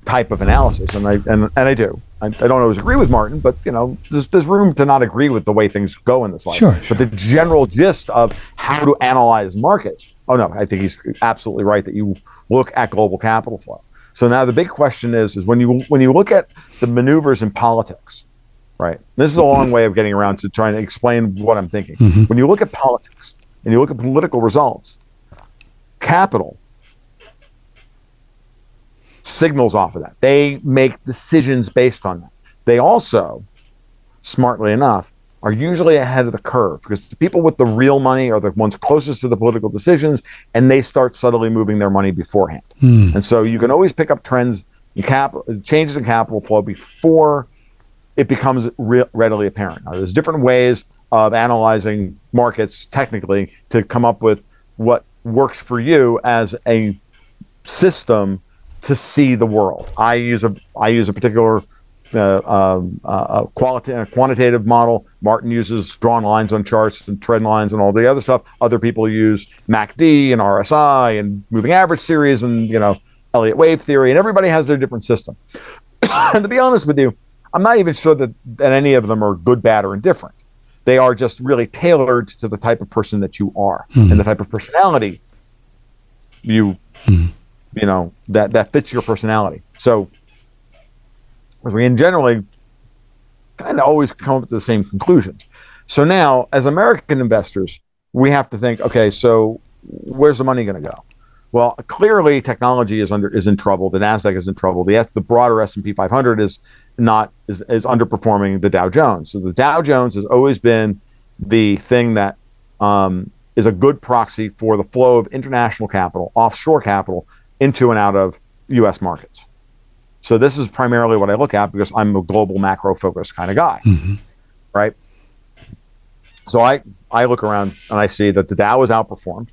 type of analysis, and I and, and I do. I, I don't always agree with Martin, but you know, there's, there's room to not agree with the way things go in this life. Sure, But the general gist of how to analyze markets. Oh no, I think he's absolutely right that you look at global capital flow. So now the big question is, is when you when you look at the maneuvers in politics, right? This is a long way of getting around to trying to explain what I'm thinking. Mm-hmm. When you look at politics and you look at political results, capital signals off of that. They make decisions based on that. They also, smartly enough, are usually ahead of the curve because the people with the real money are the ones closest to the political decisions and they start subtly moving their money beforehand. Hmm. And so you can always pick up trends in capital changes in capital flow before it becomes re- readily apparent. Now, there's different ways of analyzing markets technically to come up with what works for you as a system to see the world. I use a I use a particular uh, um, uh, a qualita- a quantitative model. Martin uses drawn lines on charts and trend lines and all the other stuff. Other people use MACD and RSI and moving average series and you know Elliott wave theory. And everybody has their different system. and to be honest with you, I'm not even sure that, that any of them are good, bad, or indifferent. They are just really tailored to the type of person that you are Mhm. and the type of personality you Mhm. You know that that fits your personality. So we in generally kind of always come up to the same conclusions. So now, as American investors, we have to think, okay, so where's the money going to go? Well, clearly, technology is under is in trouble. The Nasdaq is in trouble. The the broader S and P 500 is not is, is underperforming the Dow Jones. So the Dow Jones has always been the thing that um, is a good proxy for the flow of international capital, offshore capital, into and out of U.S. markets. So this is primarily what I look at because I'm a global macro focused kind of guy, Mhm. right? So I I look around and I see that the Dow is outperformed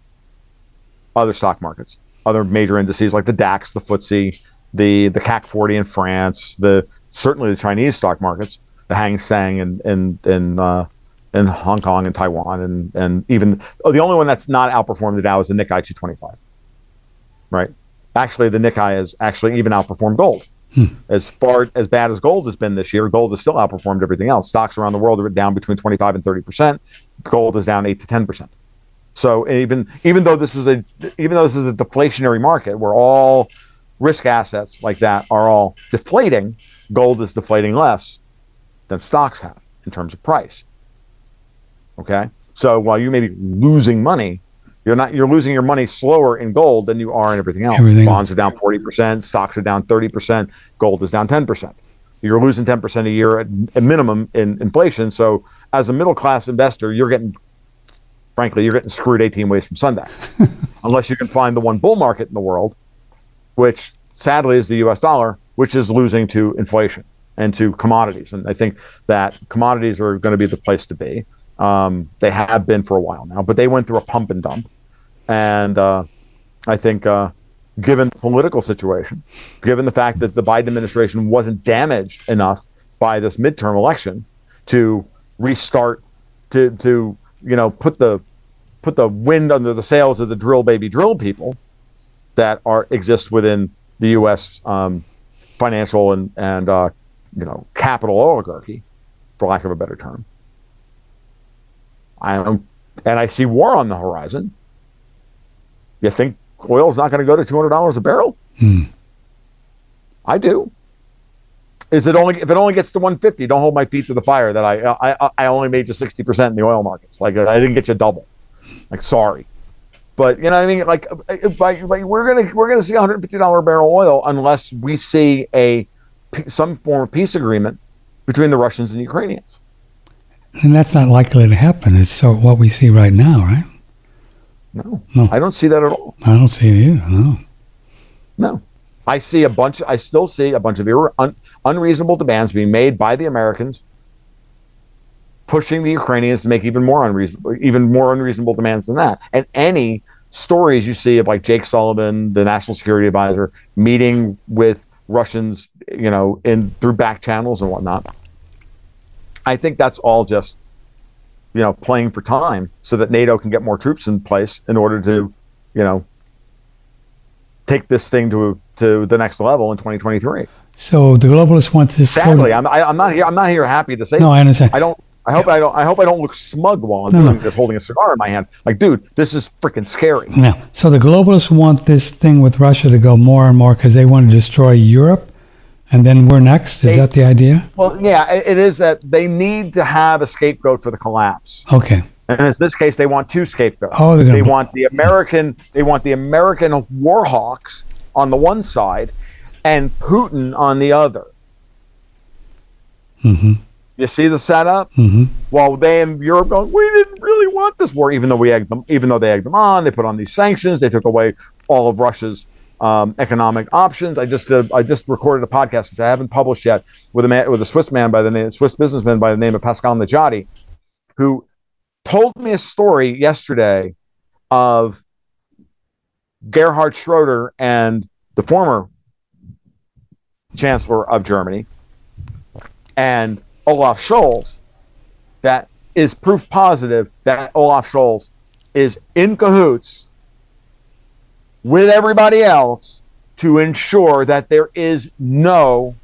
other stock markets, other major indices like the DAX, the FTSE, the the CAC 40 in France, the certainly the Chinese stock markets, the Hang Seng and in in uh, in Hong Kong and Taiwan and and even oh, the only one that's not outperformed the Dow is the Nikkei 225. Right? Actually, the Nikkei has actually even outperformed gold. Hmm. As far as bad as gold has been this year, gold has still outperformed everything else. Stocks around the world are down between 25 and 30 percent. Gold is down eight to 10 percent. So even even though this is a even though this is a deflationary market where all risk assets like that are all deflating, gold is deflating less than stocks have in terms of price. Okay, so while you may be losing money, you're not you're losing your money slower in gold than you are in everything else. Everything. Bonds are down forty percent, stocks are down thirty percent, gold is down ten percent. You're losing ten percent a year at a minimum in inflation. So as a middle class investor, you're getting frankly, you're getting screwed 18 ways from Sunday, unless you can find the one bull market in the world, which sadly is the U.S. dollar, which is losing to inflation and to commodities. And I think that commodities are going to be the place to be. Um, they have been for a while now, but they went through a pump and dump. And uh, I think, uh, given the political situation, given the fact that the Biden administration wasn't damaged enough by this midterm election to restart, to to you know put the put the wind under the sails of the drill baby drill people that are exist within the U.S. Um, financial and and uh, you know capital oligarchy, for lack of a better term. I am, and I see war on the horizon. You think oil's not going to go to two hundred dollars a barrel? Hmm. I do. Is it only if it only gets to 150? Don't hold my feet to the fire that I I, I only made you 60 percent in the oil markets. Like I didn't get you double. Like sorry, but you know what I mean. Like, uh, like, like we're gonna we're gonna see 150 dollar barrel oil unless we see a some form of peace agreement between the Russians and Ukrainians. And that's not likely to happen. It's so what we see right now, right? No, No. I don't see that at all. I don't see it either. No. No. I see a bunch, I still see a bunch of ir- un, unreasonable demands being made by the Americans, pushing the Ukrainians to make even more unreasonable, even more unreasonable demands than that. And any stories you see of like Jake Sullivan, the national security advisor, meeting with Russians, you know, in through back channels and whatnot. I think that's all just, you know, playing for time so that NATO can get more troops in place in order to, you know, take this thing to to the next level in 2023. So the globalists want this. Sadly, I'm I, I'm not here. I'm not here happy to say. no, I understand. I don't. I hope I don't. I hope I don't look smug while I'm No, no. this, holding a cigar in my hand. Like, dude, this is freaking scary. Yeah. So the globalists want this thing with Russia to go more and more because they want to destroy Europe, and then we're next. Is They- that the idea? Well, yeah, it, is that they need to have a scapegoat for the collapse. Okay. And in this case, they want two scapegoats. Oh, they want the American. They want the American war hawks on the one side, and Putin on the other. Mm-hmm. You see the setup? Mm-hmm. While they in Europe going, we didn't really want this war, even though we egged them, even though they egged them on, they put on these sanctions, they took away all of Russia's um, economic options. I just did, I just recorded a podcast which I haven't published yet with a man with a Swiss man by the name Swiss businessman by the name of Pascal Najadi, who told me a story yesterday of Gerhard Schroeder and the former chancellor of Germany and Olaf Scholz that is proof positive that Olaf Scholz is in cahoots with everybody else to ensure that there is no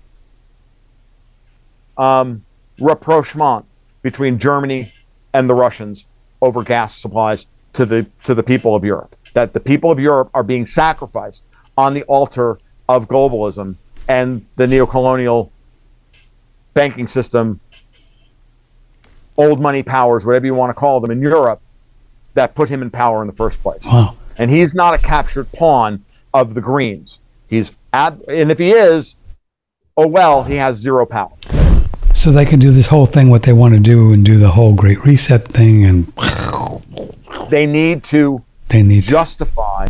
um, rapprochement between Germany and the Russians over gas supplies to the to the people of Europe. That the people of Europe are being sacrificed on the altar of globalism and the neocolonial banking system, old money powers, whatever you want to call them, in Europe that put him in power in the first place. Wow. And he's not a captured pawn of the Greens. He's ab- and if he is, oh well, he has zero power. So they can do this whole thing, what they want to do, and do the whole Great Reset thing, and They need to they need to. justify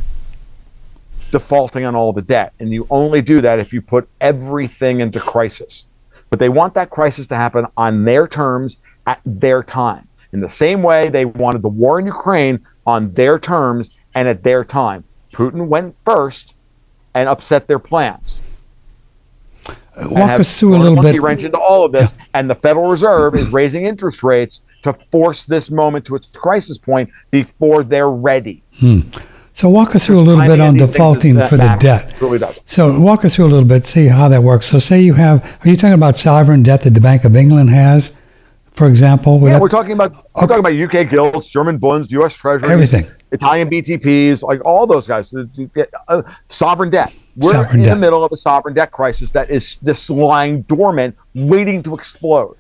defaulting on all the debt. And you only do that if you put everything into crisis. But they want that crisis to happen on their terms at their time. In the same way they wanted the war in Ukraine on their terms and at their time. Putin went first and upset their plans. Uh, and Walk us through a little bit. wrench into all of this, and the Federal Reserve is raising interest rates to force this moment to its crisis point before they're ready. Hmm. So walk us through a little bit on on these things is defaulting for the debt. Really. So walk us through a little bit, see how that works. So say you have, are you talking about sovereign debt that the Bank of England has, for example? Yeah, that- we're talking about we're talking about UK gilts, German bonds, U.S. Treasury, Everything. Italian BTPs, like all those guys. Uh, sovereign debt. We're Sovereign in debt. the middle of a sovereign debt crisis that is just lying dormant, waiting to explode.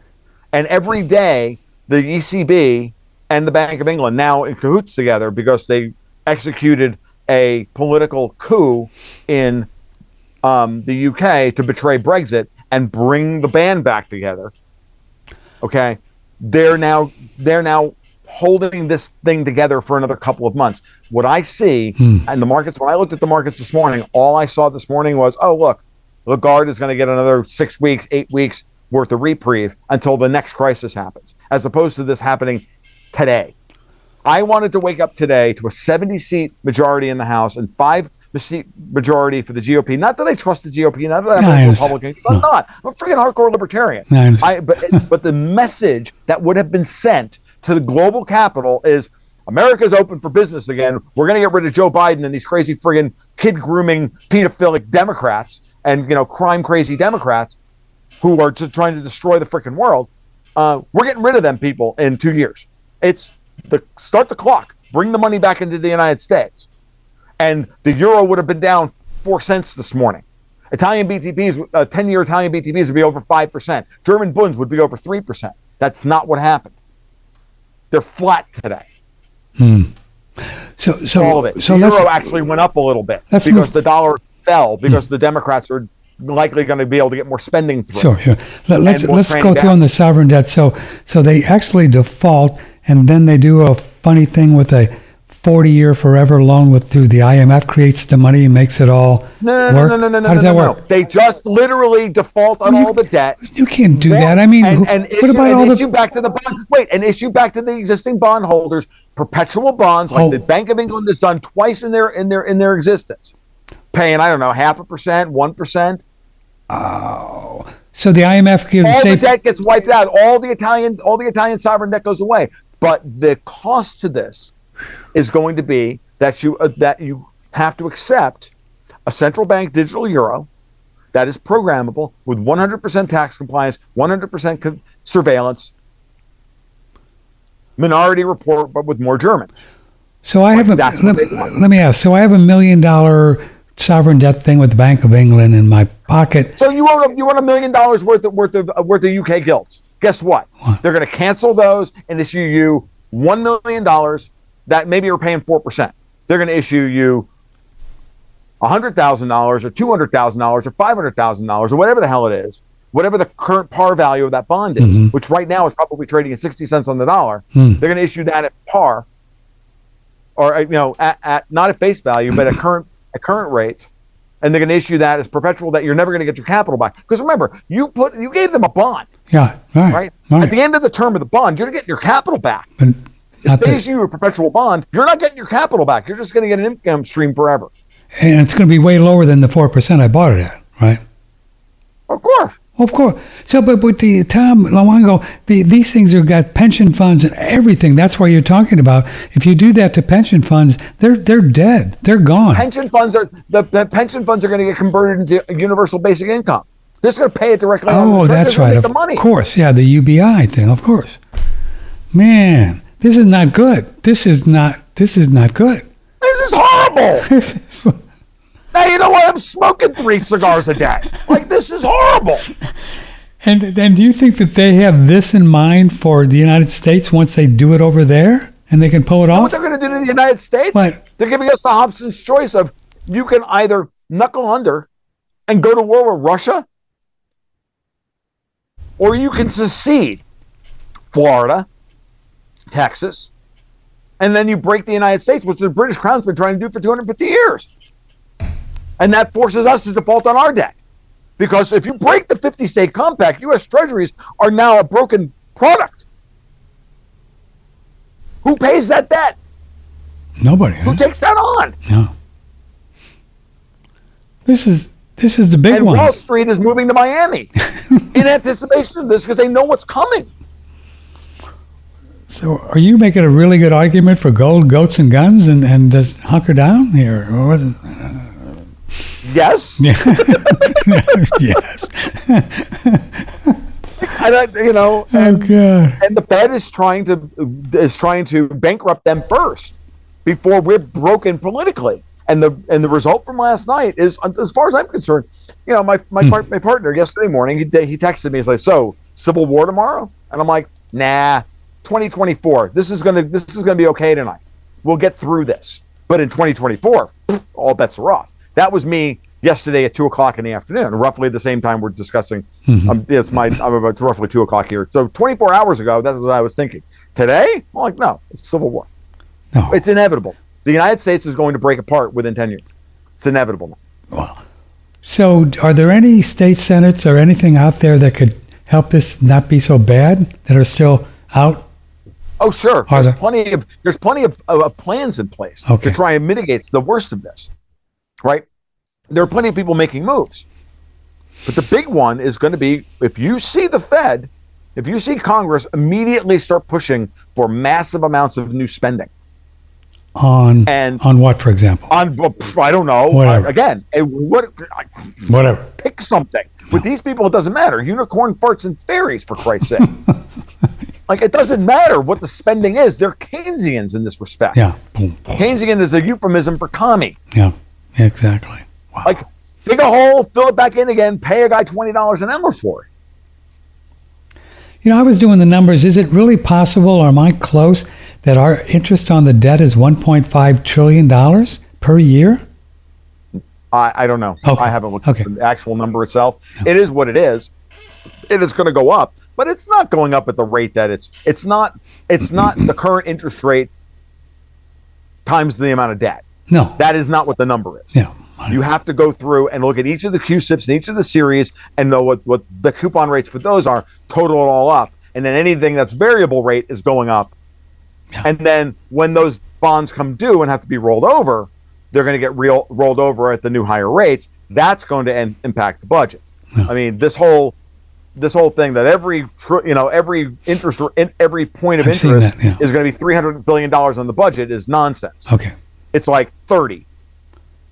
And every day, the ECB and the Bank of England now in cahoots together because they executed a political coup in um, the UK to betray Brexit and bring the band back together. Okay, they're now they're now holding this thing together for another couple of months. What I see hmm. and the markets when I looked at the markets this morning, all I saw this morning was, oh look, Lagarde is going to get another six weeks, eight weeks worth of reprieve until the next crisis happens, as opposed to this happening today. I wanted to wake up today to a 70 seat majority in the House and five majority for the GOP. Not that I trust the GOP, not that I'm I a. Republican. 'cause I'm not. I'm a freaking hardcore libertarian. I. I, but, but the message that would have been sent to the global capital is America's open for business again. We're going to get rid of Joe Biden and these crazy friggin' kid grooming pedophilic Democrats and you know crime crazy Democrats who are just trying to destroy the freaking world. Uh, we're getting rid of them people in two years. It's the start the clock. Bring the money back into the United States. And the euro would have been down four cents this morning. Italian BTPs, uh, 10 year Italian BTPs would be over 5%. German bunds would be over 3%. That's not what happened. They're flat today. so, so, All of it. so the euro actually went up a little bit because move- Hmm. the dollar fell because the Democrats are likely going to be able to get more spending through. Sure, sure. Let, let's we'll let's go down. through on the sovereign debt. So, so they actually default, and then they do a funny thing with a forty-year forever loan with through the IMF creates the money and makes it all No, work. no, no, no, no, How does no, that no, work? no. They just literally default on You- all the debt. You can't do that. I mean, and, who- and what issue, about and all issue the? back to the bond? Wait, and issue back to the existing bondholders perpetual bonds, like Oh. the Bank of England has done twice in their in their in their existence, paying I don't know half a percent, one percent. Oh. So the IMF gives All the debt gets wiped out. All the Italian all the Italian sovereign debt goes away. But the cost to this is going to be that you uh, that you have to accept a central bank digital euro that is programmable with 100% tax compliance, 100% con- surveillance, minority report, but with more German. So I have a, let, what let me ask. So I have a million dollar sovereign debt thing with the Bank of England in my pocket. So you own a, you own a million dollars worth of worth of uh, worth of UK gilts. Guess what? They're going to cancel those and issue you one million dollars that maybe you're paying four percent. They're going to issue you hundred thousand dollars or two hundred thousand dollars or five hundred thousand dollars or whatever the hell it is, whatever the current par value of that bond is, which right now is probably trading at sixty cents on the dollar. They're going to issue that at par, or uh, you know, at, at not at face value, but at current at current rates and they're going to issue that as perpetual that you're never going to get your capital back. Because remember, you put you gave them a bond, Yeah, right. right? right. At the end of the term of the bond, you're getting your capital back. Not If they the, issue you a perpetual bond, you're not getting your capital back. You're just going to get an income stream forever. and it's going to be way lower than the four percent I bought it at, right? Of course. Of course. So, but with the Tom Luongo, the, these things have got pension funds and everything. That's what you're talking about. If you do that to pension funds, they're they're dead. They're gone. Pension funds are the, the pension funds are going to get converted into universal basic income. This is going to pay it directly. Oh, the that's right. Of the money. course. Yeah, the UBI thing. Of course. Man, this is not good. This is not. This is not good. This is horrible. This is- now you know why I'm smoking three cigars a day. Like this is horrible. and and do you think that they have this in mind for the United States once they do it over there and they can pull it What off? What they're going to do to the United States? What? They're giving us the Hobson's choice of you can either knuckle under and go to war with Russia, or you can secede Florida, Texas, and then you break the United States, which the British Crown's been trying to do for 250 years. And that forces us to default on our debt. Because if you break the 50 state compact, U.S. treasuries are now a broken product. Who pays that debt? Nobody. Who takes that on? No. This is this is the big And one. Wall Street is moving to Miami in anticipation of this because they know what's coming. So, are you making a really good argument for gold, goats, and guns, and and just hunker down here? Or Yes, yes. and I, you know, Oh and, God. and the Fed is trying to is trying to bankrupt them first before we're broken politically. And the and the result from last night is, as far as I'm concerned, you know, my my, hmm. par- my partner yesterday morning he he texted me. He's like, "So civil war tomorrow?" And I'm like, "Nah, 2024. This is gonna this is gonna be okay tonight. We'll get through this." But in 2024, pff, all bets are off. That was me yesterday at two o'clock in the afternoon, roughly the same time we're discussing. Um, it's my I'm about it's roughly two o'clock here. So 24 hours ago, that's what I was thinking. Today, I'm like, no, it's civil war. No. It's inevitable. The United States is going to break apart within 10 years. It's inevitable. Well, So, are there any state senates or anything out there that could help this not be so bad that are still out? Oh, sure. Are There's there? plenty of there's plenty of, of, of plans in place Okay. to try and mitigate the worst of this. Right? There are plenty of people making moves. But the big one is going to be if you see the Fed, if you see Congress immediately start pushing for massive amounts of new spending On and on what, for example? on I don't know Whatever. Again what Whatever. pick something. With these people, it doesn't matter. Unicorn farts and fairies, for Christ's sake. like it doesn't matter what the spending is. They're Keynesians in this respect. Yeah. Boom. Keynesian is a euphemism for commie. Yeah. Exactly. Wow. Like dig a hole, fill it back in again, pay a guy twenty dollars an hour for it. You know, I was doing the numbers. Is it really possible, or am I close, that our interest on the debt is 1.5 trillion dollars per year? I, I don't know. Okay. I haven't looked Okay. at the actual number itself. It is what it is. It is going to go up, but it's not going up at the rate that it's. It's not. It's not the current interest rate times the amount of debt. No. That is not what the number is. yeah. You have to go through and look at each of the CUSIPs and each of the series and know what, what the coupon rates for those are, total it all up. And then anything that's variable rate is going up. Yeah. And then when those bonds come due and have to be rolled over, they're going to get real rolled over at the new higher rates. That's going to en- impact the budget. I mean, this whole this whole thing that every tr- you know every interest or in every point of I've interest that, yeah. is going to be 300 billion dollars on the budget is nonsense. Okay. It's like 30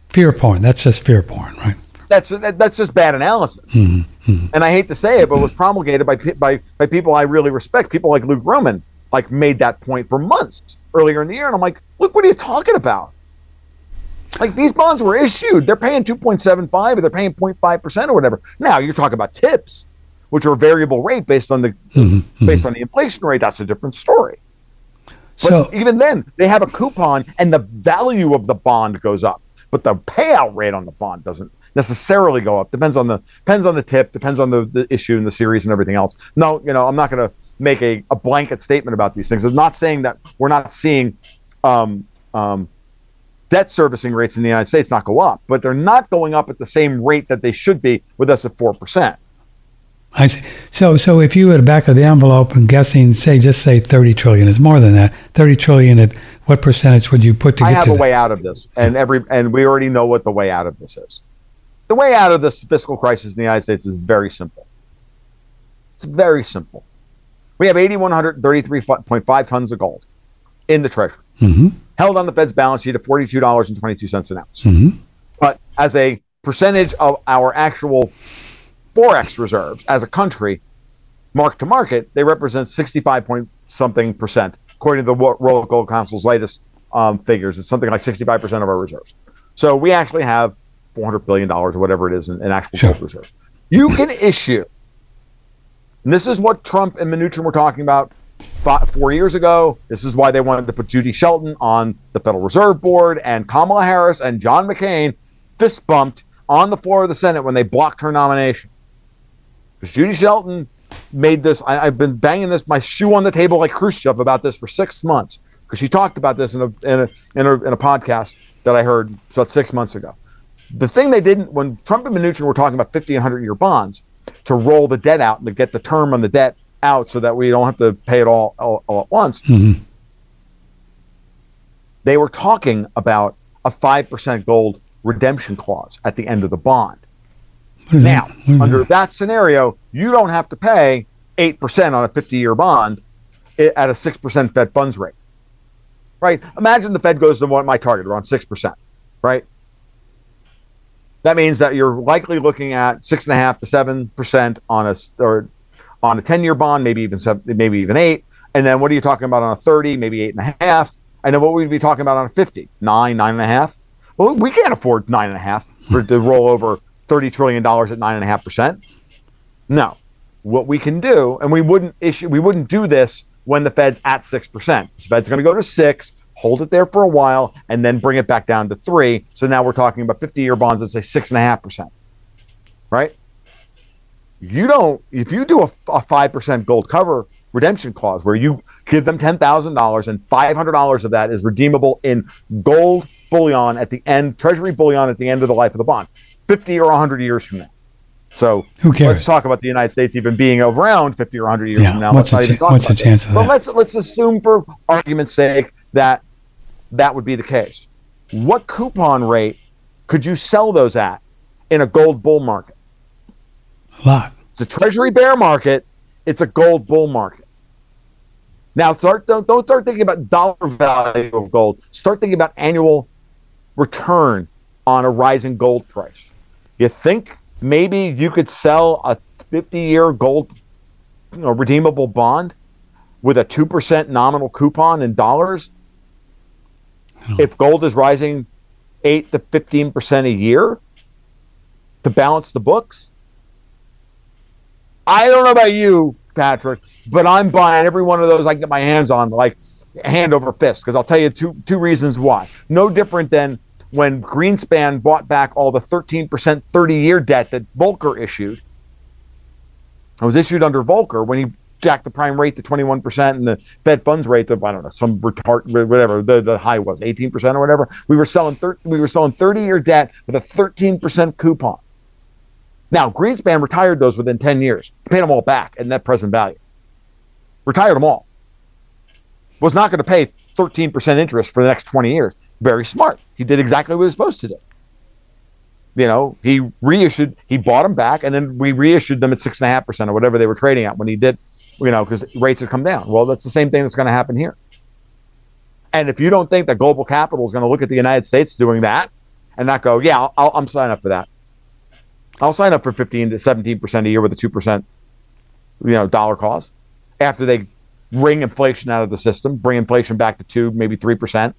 Fear porn. That's just fear porn, right? that's that, that's just bad analysis. Mm-hmm. And I hate to say it, but it was promulgated by by by people I really respect. People like Luke Gromen, like made that point for months earlier in the year, and I'm like, look, what are you talking about? Like these bonds were issued, they're paying 2.75 or they're paying 0.5 percent or whatever. Now you're talking about TIPS, which are variable rate based on the Mm-hmm. based on the inflation rate. That's a different story. But So, even then, they have a coupon and the value of the bond goes up, but the payout rate on the bond doesn't necessarily go up. Depends on the depends on the tip, depends on the, the issue and the series and everything else. No, you know, I'm not going to make a, a blanket statement about these things. I'm not saying that we're not seeing um, um, debt servicing rates in the United States not go up, but they're not going up at the same rate that they should be with us at four percent. I see. So, so if you were at the back of the envelope and guessing, say, just say 30 trillion is more than that. 30 trillion at what percentage would you put to I have to a that? way out of this, and every and we already know what the way out of this is. The way out of this fiscal crisis in the United States is very simple. It's very simple. We have 8,133.5 tons of gold in the treasury, Mm-hmm. held on the Fed's balance sheet at $42.22 an ounce. Mm-hmm. But as a percentage of our actual forex reserves as a country, mark to market, they represent 65 point something percent, according to the Wo- World Gold Council's latest um, figures. It's something like 65 percent of our reserves. So we actually have 400 billion dollars or whatever it is in, in actual Sure. gold reserve. You can issue, and this is what Trump and Mnuchin were talking about five, four years ago. This is why they wanted to put Judy Shelton on the Federal Reserve Board and Kamala Harris and John McCain fist bumped on the floor of the Senate when they blocked her nomination. Because Judy Shelton made this, I, I've been banging this, my shoe on the table like Khrushchev about this for six months. Because she talked about this in a, in, a, in, a, in a podcast that I heard about six months ago. The thing they didn't, when Trump and Mnuchin were talking about 50 and 100 year bonds to roll the debt out and to get the term on the debt out so that we don't have to pay it all, all, all at once, Mm-hmm. they were talking about a 5% gold redemption clause at the end of the bond. Now, that? Under that? that scenario, you don't have to pay 8% on a 50 year bond at a 6% Fed funds rate. Right? Imagine the Fed goes to what my target, around 6%. Right? That means that you're likely looking at six and a half to seven percent on a or on a 10 year bond, maybe even seven, maybe even eight. And then what are you talking about on a 30, maybe eight and a half? And then what would we be talking about on a 50? Nine, nine and a half? Well, we can't afford nine and a half for to roll over $30 trillion at nine and a half percent. No. What we can do, and we wouldn't issue, we wouldn't do this when the Fed's at six percent. The Fed's going to go to six, hold it there for a while, and then bring it back down to three. So now we're talking about 50 year bonds that say six and a half percent. Right? You don't, if you do a, a 5% gold cover redemption clause where you give them $10,000 and $500 of that is redeemable in gold bullion at the end, treasury bullion at the end of the life of the bond, 50 or 100 years from now. So Who cares? let's talk about the United States even being around 50 or 100 years Yeah, from now. what's Let's not the even cha- what's about chance of that? But let's let's assume for argument's sake that that would be the case. What coupon rate could you sell those at in a gold bull market? A lot. It's a treasury bear market. It's a gold bull market. Now, start don't, don't start thinking about dollar value of gold. Start thinking about annual return on a rising gold price. You think maybe you could sell a 50-year gold you know, redeemable bond with a two percent nominal coupon in dollars? If gold is rising eight to fifteen percent a year to balance the books, I don't know about you, Patrick, but I'm buying every one of those I can get my hands on, like hand over fist. Because I'll tell you two two reasons why. No different than when Greenspan bought back all the 13% 30 year debt that Volcker issued. It was issued under Volcker when he jacked the prime rate to 21% and the Fed funds rate to, I don't know, some retard, whatever the, the high was, 18% or whatever. We were selling thir- we were selling 30 year debt with a 13% coupon. Now, Greenspan retired those within 10 years, paid them all back at net present value. Retired them all. Was not going to pay 13% interest for the next 20 years. Very smart. He did exactly what he was supposed to do. You know, he reissued, he bought them back, and then we reissued them at 6.5% or whatever they were trading at when he did, you know, because rates had come down. Well, that's the same thing that's going to happen here. And if you don't think that global capital is going to look at the United States doing that and not go, yeah, I'll, I'm signing up for that. I'll sign up for 15 to 17 percent a year with a two percent, you know, dollar cost. After they wring inflation out of the system, bring inflation back to two, maybe three percent,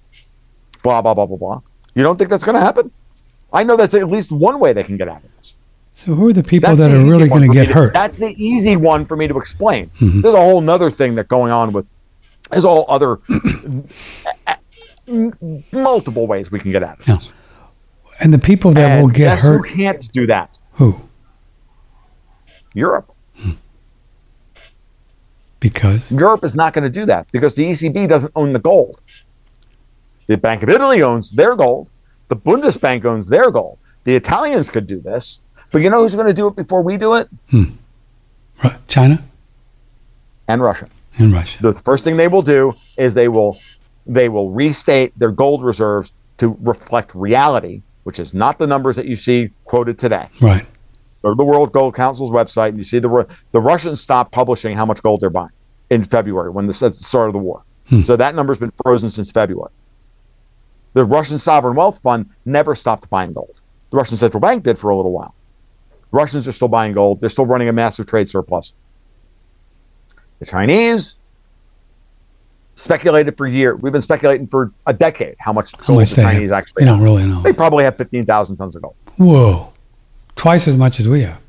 blah blah blah blah blah. You don't think that's going to happen? I know that's at least one way they can get out of this. So who are the people That's that the are really going to get hurt? That's the easy one for me to explain. Mhm. There's a whole nother thing that's going on with. There's all other multiple ways we can get out of Yeah. this. And the people that And will get hurt, who can't do that? who? Europe. Because Europe is not going to do that because the ECB doesn't own the gold. The Bank of Italy owns their gold. The Bundesbank owns their gold. The Italians could do this, but you know who's going to do it before we do it? Hmm. Ru- China And Russia. and Russia. The first thing they will do is they will they will restate their gold reserves to reflect reality, which is not the numbers that you see quoted today. Right. Go to the World Gold Council's website and you see the the Russians stopped publishing how much gold they're buying in February when this at the start of the war. Hmm. So that number's been frozen since February. The Russian sovereign wealth fund never stopped buying gold. The Russian central bank did for a little while. Russians are still buying gold. They're still running a massive trade surplus. The Chinese speculated for years. We've been speculating for a decade how much How gold much the Chinese have. actually. They have. don't really know. They probably have 15,000 tons of gold. Whoa. Twice as much as we have.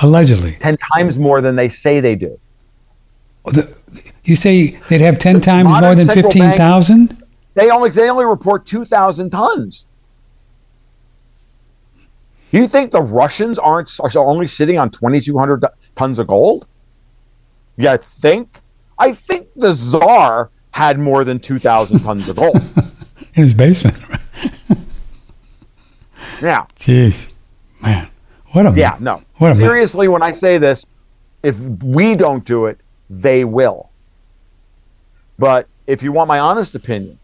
Allegedly. 10 times more than they say they do. The, you say they'd have 10 times more than 15,000? They only they only report 2,000 tons. You think the Russians aren't are only sitting on 2,200 tons of gold? You think? I think the Czar had more than 2,000 tons of gold. In his basement. Yeah, Jeez. Man. What a yeah, no. What a man. Seriously, when I say this, if we don't do it, they will. But if you want my honest opinion,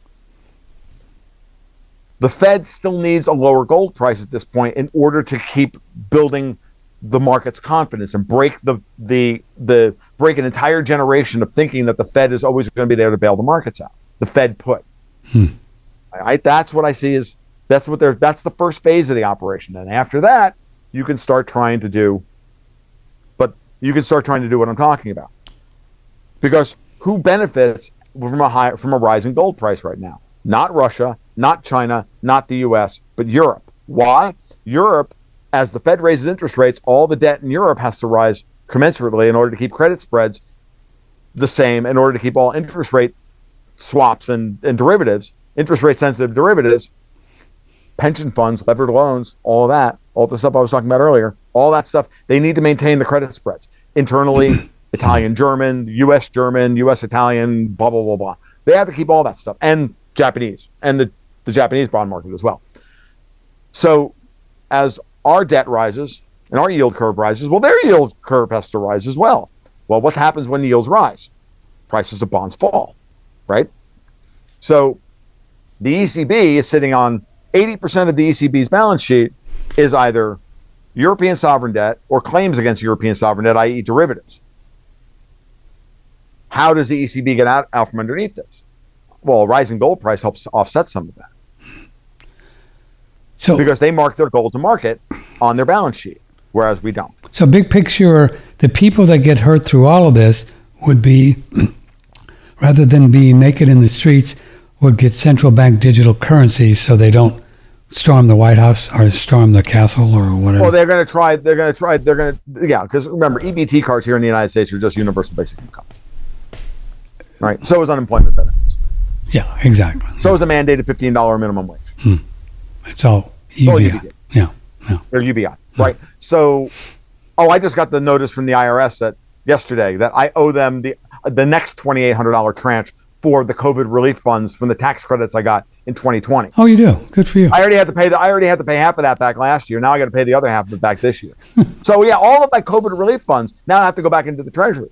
the Fed still needs a lower gold price at this point in order to keep building the market's confidence and break the the the break an entire generation of thinking that the Fed is always going to be there to bail the markets out. The Fed put. Hmm. I, I- that's what I see is that's what they're that's the first phase of the operation. And after that, you can start trying to do but you can start trying to do what I'm talking about. Because who benefits from a high from a rising gold price right now? Not Russia, not China, not the US, but Europe. Why? Europe, as the Fed raises interest rates, all the debt in Europe has to rise commensurately in order to keep credit spreads the same, in order to keep all interest rate swaps and, and derivatives, interest rate sensitive derivatives, pension funds, levered loans, all of that, all the stuff I was talking about earlier, all that stuff, they need to maintain the credit spreads internally, Italian German, US German, US Italian, blah, blah, blah, blah. They have to keep all that stuff and Japanese and the, the Japanese bond market as well. So as our debt rises and our yield curve rises, well, their yield curve has to rise as well. Well, what happens when the yields rise? Prices of bonds fall, right? So the ECB is sitting on 80% of the ECB's balance sheet is either European sovereign debt or claims against European sovereign debt, i.e., derivatives. How does the ECB get out, out from underneath this? Well, a rising gold price helps offset some of that So, because they mark their gold to market on their balance sheet, whereas we don't. so big picture, the people that get hurt through all of this would be, rather than being naked in the streets, would get central bank digital currency so they don't storm the White House or storm the castle or whatever. Well, they're going to try. They're going to try. They're going to yeah. Because remember, EBT cards here in the United States are just universal basic income, right? So is unemployment benefits. yeah, exactly. So is a mandated fifteen dollar minimum wage hmm. It's all UBI. Yeah, yeah. or UBI, right? So, oh, I just got the notice from the IRS that yesterday that I owe them the the next twenty eight hundred dollar tranche for the COVID relief funds from the tax credits I got in 2020. Oh, you do. Good for you. I already had to pay the I already had to pay half of that back last year. Now I got to pay the other half of it back this year. so yeah, all of my COVID relief funds now I have to go back into the treasury.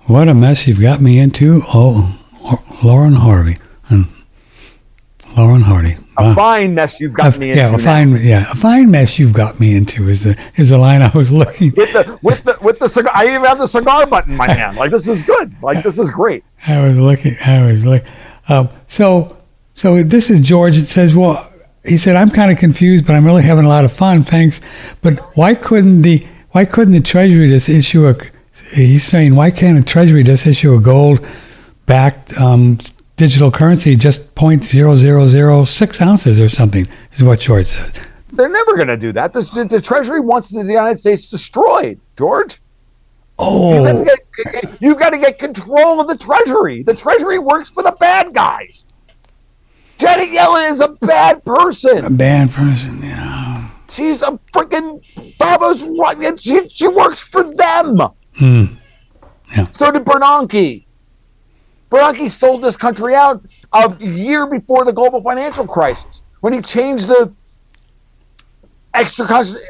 What a mess you've got me into. Oh, Lauren Harvey and Lauren Hardy. A Wow. fine mess you've got A- me into. yeah, a now. fine, yeah, a fine mess you've got me into is the is the line I was looking. with the with the with the cigar. I even have the cigar button in my hand. Like this is good. Like this is great. I was looking. I was looking. Um, so, so this is George. It says, well, he said, I'm kind of confused, but I'm really having a lot of fun. Thanks. But why couldn't the why couldn't the Treasury just issue a? He's saying, why can't a Treasury just issue a gold backed um, digital currency just point zero zero zero six ounces or something? Is what George says. They're never going to do that. The, the Treasury wants the United States destroyed, George. Oh, get, you got to get control of the Treasury. The Treasury works for the bad guys. Janet Yellen is a bad person. a bad person. Yeah. She's a freaking Davos. She, she works for them. Hmm. Yeah. So did Bernanke. Bernanke sold this country out a year before the global financial crisis when he changed the extra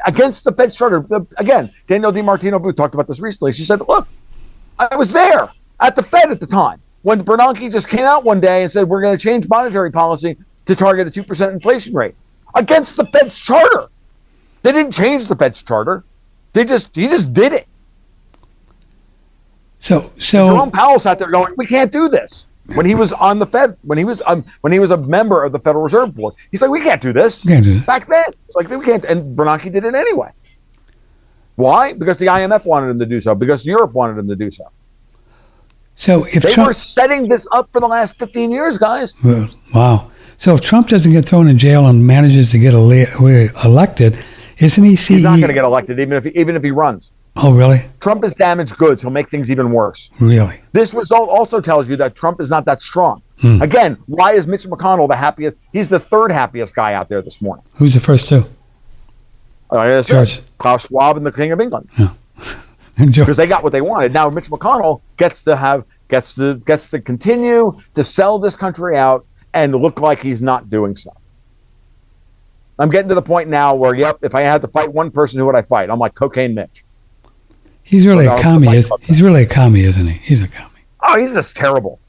against the Fed charter. The, again, Danielle DiMartino Booth talked about this recently. She said, "Look, I was there at the Fed at the time when Bernanke just came out one day and said we're going to change monetary policy to target a two percent inflation rate." against the Fed's charter. They didn't change the Fed's charter. They just he just did it. So so Jerome Powell sat there going, "We can't do this." When he was on the Fed, when he was um, when he was a member of the Federal Reserve Board, he's like, "We can't do this." Can't do this. Back then, it's like we can't, and Bernanke did it anyway. Why? Because the IMF wanted him to do so. Because Europe wanted him to do so. so if They Trump were setting this up for the last fifteen years, guys. Well, Wow. So if Trump doesn't get thrown in jail and manages to get ele- elected, isn't he CEO? He's not going to get elected, even if he, even if he runs. Oh, really? Trump is damaged goods. He'll make things even worse. Really? This result also tells you that Trump is not that strong. Hmm. Again, why is Mitch McConnell the happiest? He's the third happiest guy out there this morning. Who's the first two? Uh, George. Klaus Schwab and the King of England, Yeah. Because they got what they wanted. Now Mitch McConnell gets to have gets to gets to continue to sell this country out and look like he's not doing so. I'm getting to the point now where, yep, if I had to fight one person, who would I fight? I'm like cocaine Mitch. He's really a commie. Is, he's really a commie, isn't he? He's a commie. Oh, he's just terrible.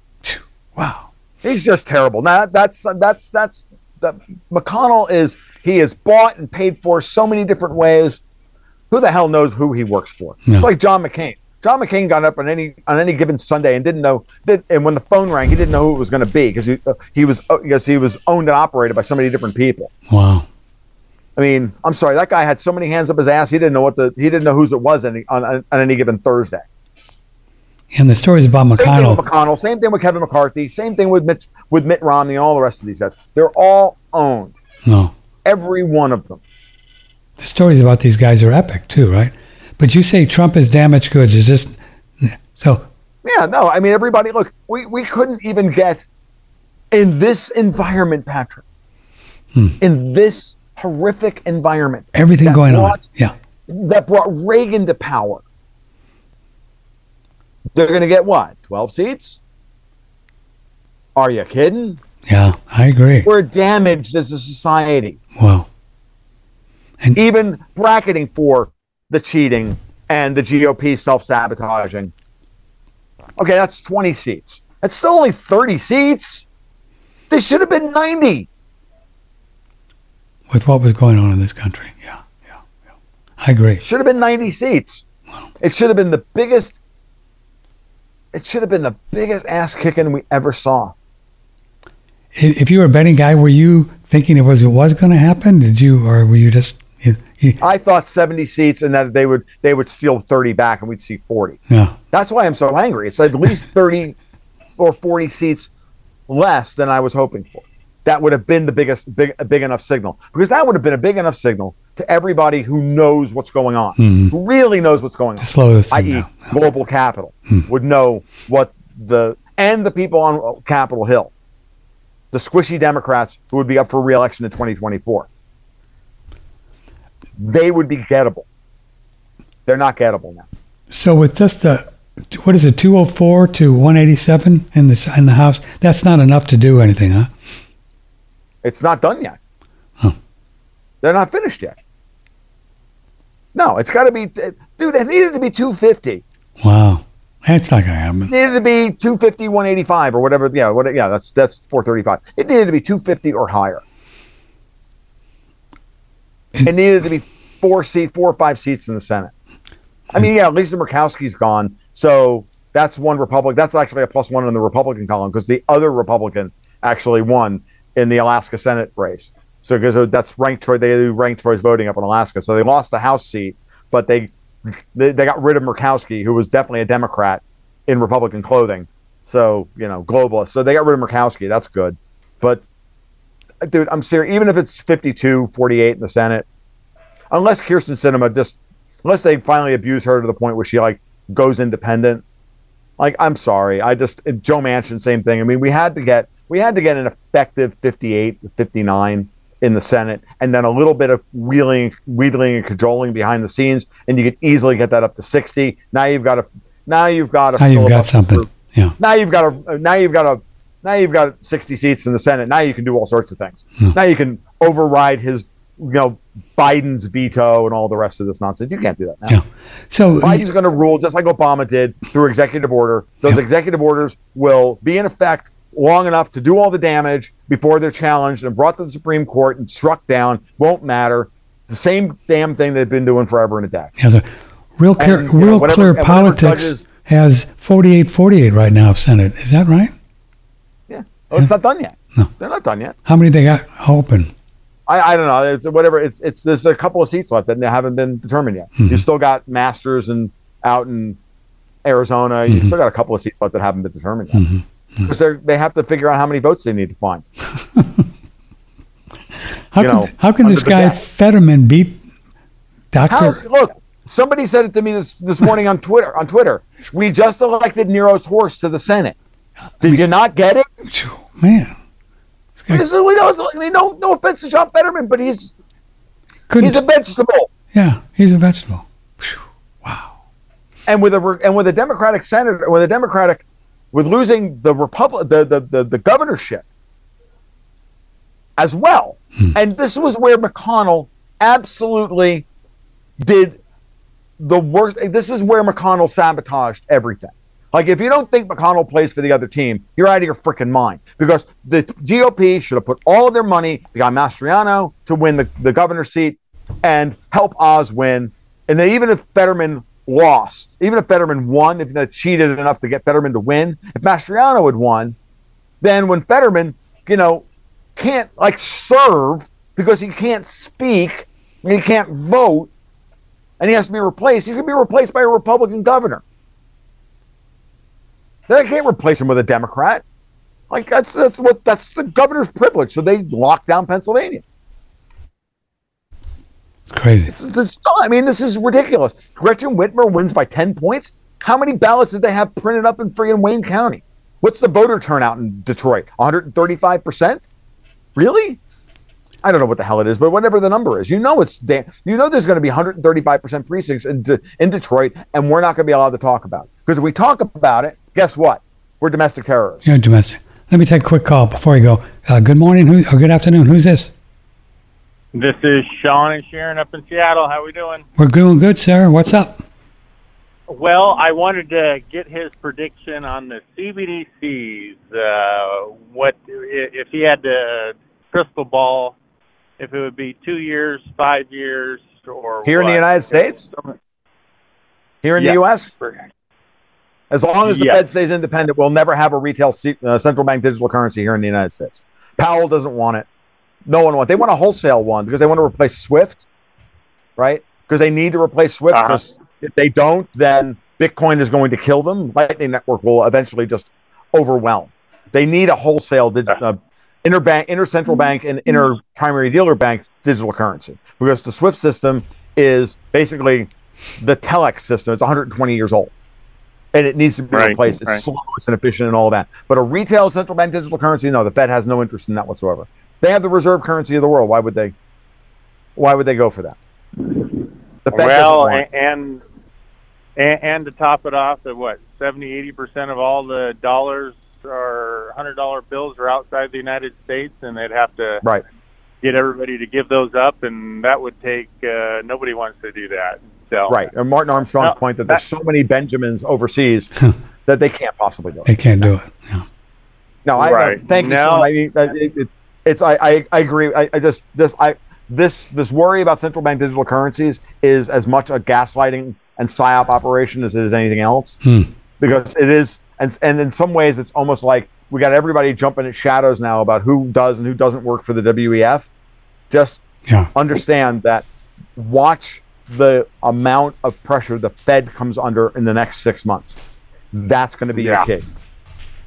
Wow. He's just terrible. Now that's that's that's that McConnell is he is bought and paid for so many different ways. Who the hell knows who he works for? Yeah. It's like John McCain. John McCain got up on any on any given Sunday and didn't know that, and when the phone rang, he didn't know who it was going to be because he uh, he was uh, because he was owned and operated by so many different people. Wow. I mean, I'm sorry, that guy had so many hands up his ass. He didn't know what the he didn't know whose it was any, on, on any given Thursday. And the stories about Same thing with McConnell. McConnell. Same thing with Kevin McCarthy. Same thing with Mitt, with Mitt Romney and all the rest of these guys. They're all owned. No. Every one of them. The stories about these guys are epic, too, right? But you say Trump is damaged goods. Is this. So, Yeah, no, I mean everybody. Look, we we couldn't even get in this environment, Patrick. Hmm. In this horrific environment, everything going on. Yeah. that brought Reagan to power. They're going to get what? Twelve seats? Are you kidding? Yeah. I agree. We're damaged as a society. Wow. And even bracketing for the cheating and the GOP self sabotaging. Okay, that's 20 seats. That's still only 30 seats. This should have been 90. With what was going on in this country. Yeah. Yeah. yeah. I agree. Should have been 90 seats. Well, It should have been the biggest. It should have been the biggest ass kicking we ever saw. If you were a betting guy, were you thinking it was it was going to happen? Did you, or were you just you, you, I thought 70 seats and that they would they would steal 30 back and we'd see 40. yeah? That's why I'm so angry. It's at least 30 or 40 seats less than I was hoping for. That would have been the biggest, big, big enough signal because that would have been a big enough signal to everybody who knows what's going on, hmm. who really knows what's going on, Slow i.e., global capital, hmm. would know what the and the people on Capitol Hill, the squishy Democrats who would be up for reelection in 2024, they would be gettable. They're not gettable now. So with just a what is it, two hundred four to one eighty seven in the in the House? That's not enough to do anything, huh? It's not done yet. Huh. They're not finished yet. No, it's got to be, dude. It needed to be 250. Wow, that's not going to happen. It needed to be 250, 185, or whatever. Yeah, what? Yeah, that's that's 435. It needed to be 250 or higher. It needed to be four seat, four or five seats in the Senate. I mean, yeah, Lisa Murkowski's gone, so that's one Republican. That's actually a plus one in the Republican column because the other Republican actually won in the Alaska Senate race. So because uh, that's ranked choice, they do ranked choice voting up in Alaska. So they lost the House seat, but they they, they got rid of Murkowski, who was definitely a Democrat in Republican clothing. So you know, globalist. So they got rid of Murkowski. That's good, but dude, I'm serious. Even if it's 52, 48 in the Senate, unless Kyrsten Sinema just, unless they finally abuse her to the point where she like goes independent, like I'm sorry. I just Joe Manchin, same thing. I mean, we had to get we had to get an effective 58, 59 in the Senate, and then a little bit of wheeling, wheedling, and cajoling behind the scenes, and you could easily get that up to 60. Now you've got a now you've got a Now you've got something. proof. Yeah. Now you've got a now you've got a now you've got 60 seats in the Senate. Now you can do all sorts of things. Hmm. Now you can override his you know Biden's veto and all the rest of this nonsense. You can't do that now. Yeah. So Biden's going to rule just like Obama did through executive order. Those Yeah. executive orders will be in effect long enough to do all the damage before they're challenged and brought to the Supreme Court and struck down. Won't matter. The same damn thing they've been doing forever and a day. Yeah, the real clear, And, you know, whatever- clear politics judges- has 48-48 right now, Senate. Is that right? Yeah. Oh, it's not done yet. No. They're not done yet. How many they got open? I, I don't know. It's whatever. It's it's there's a couple of seats left that haven't been determined yet. Mm-hmm. You still got Masters and out in Arizona. You Mm-hmm. still got a couple of seats left that haven't been determined yet. Because they they have to figure out how many votes they need to find. How You can, how can this guy. Fetterman beat How look? Somebody said it to me this this morning on Twitter. On Twitter, we just elected Nero's horse to the Senate. Did you not get it? Man, This is, we know, I mean, no, no offense to John Fetterman, but he's he's a vegetable. yeah, he's a vegetable. Wow. and with a and with a Democratic senator, with a Democratic, with losing the republic, the, the the the governorship as well, hmm. and this was where McConnell absolutely did the worst. This is where McConnell sabotaged everything. Like if you don't think McConnell plays for the other team, you're out of your freaking mind. Because the GOP should have put all of their money behind Mastriano to win the, the governor's seat and help Oz win. And then even if Fetterman lost, even if Fetterman won, if they cheated enough to get Fetterman to win, if Mastriano had won, then when Fetterman, you know, can't like serve because he can't speak and he can't vote and he has to be replaced, he's going to be replaced by a Republican governor. They can't replace him with a Democrat. Like that's that's what that's the governor's privilege. So they locked down Pennsylvania. It's crazy. This this, I mean, this is ridiculous. Gretchen Whitmer wins by ten points. How many ballots did they have printed up in friggin' Wayne County? What's the voter turnout in Detroit? 135 percent? Really? I don't know what the hell it is, but whatever the number is, you know it's da- you know there's going to be 135 percent precincts in, De- in Detroit, and we're not going to be allowed to talk about it because if we talk about it, guess what? We're domestic terrorists. You're domestic. Let me take a quick call before you go. Uh, good morning, who, or good afternoon. Who's this? This is Sean and Sharon up in Seattle. How are we doing? We're doing good, sir. What's up? Well, I wanted to get his prediction on the CBDCs. Uh, what if he had to crystal ball? If it would be two years, five years, or Here in the? United States? Here in Yeah. the U.S., as long as the Yeah. Fed stays independent, we'll never have a retail se- uh, central bank digital currency here in the United States. Powell doesn't want it. No one wants. They want a wholesale one because they want to replace SWIFT, right? Because they need to replace SWIFT. Uh-huh. Because if they don't, then Bitcoin is going to kill them. Lightning Network will eventually just overwhelm. They need a wholesale dig- uh, interbank, intercentral bank, and inter primary dealer bank digital currency because the SWIFT system is basically the telex system. It's 120 years old, and it needs to be Right, replaced. It's right. slow, it's inefficient, and all that. But a retail central bank digital currency, no, the Fed has no interest in that whatsoever. They have the reserve currency of the world. Why would they? Why would they go for that? The Fed well, want it. a- and, and and to top it off, that what 70, 80 percent of all the dollars or hundred dollar bills are outside the United States, and they'd have to right. get everybody to give those up, and that would take. Uh, nobody wants to do that. So Right. And Martin Armstrong's No, point that there's so many Benjamins overseas that they can't possibly do it. They can't do it. Yeah. No, I Right. thank you, No. Sean. I mean, it, it, it's I, I, I agree. I, I just this I this this worry about central bank digital currencies is as much a gaslighting and psyop operation as it is anything else. Hmm. Because it is, and and in some ways, it's almost like we got everybody jumping at shadows now about who does and who doesn't work for the WEF. Just Yeah. understand that. Watch the amount of pressure the Fed comes under in the next six months. That's going to be Yeah. your key.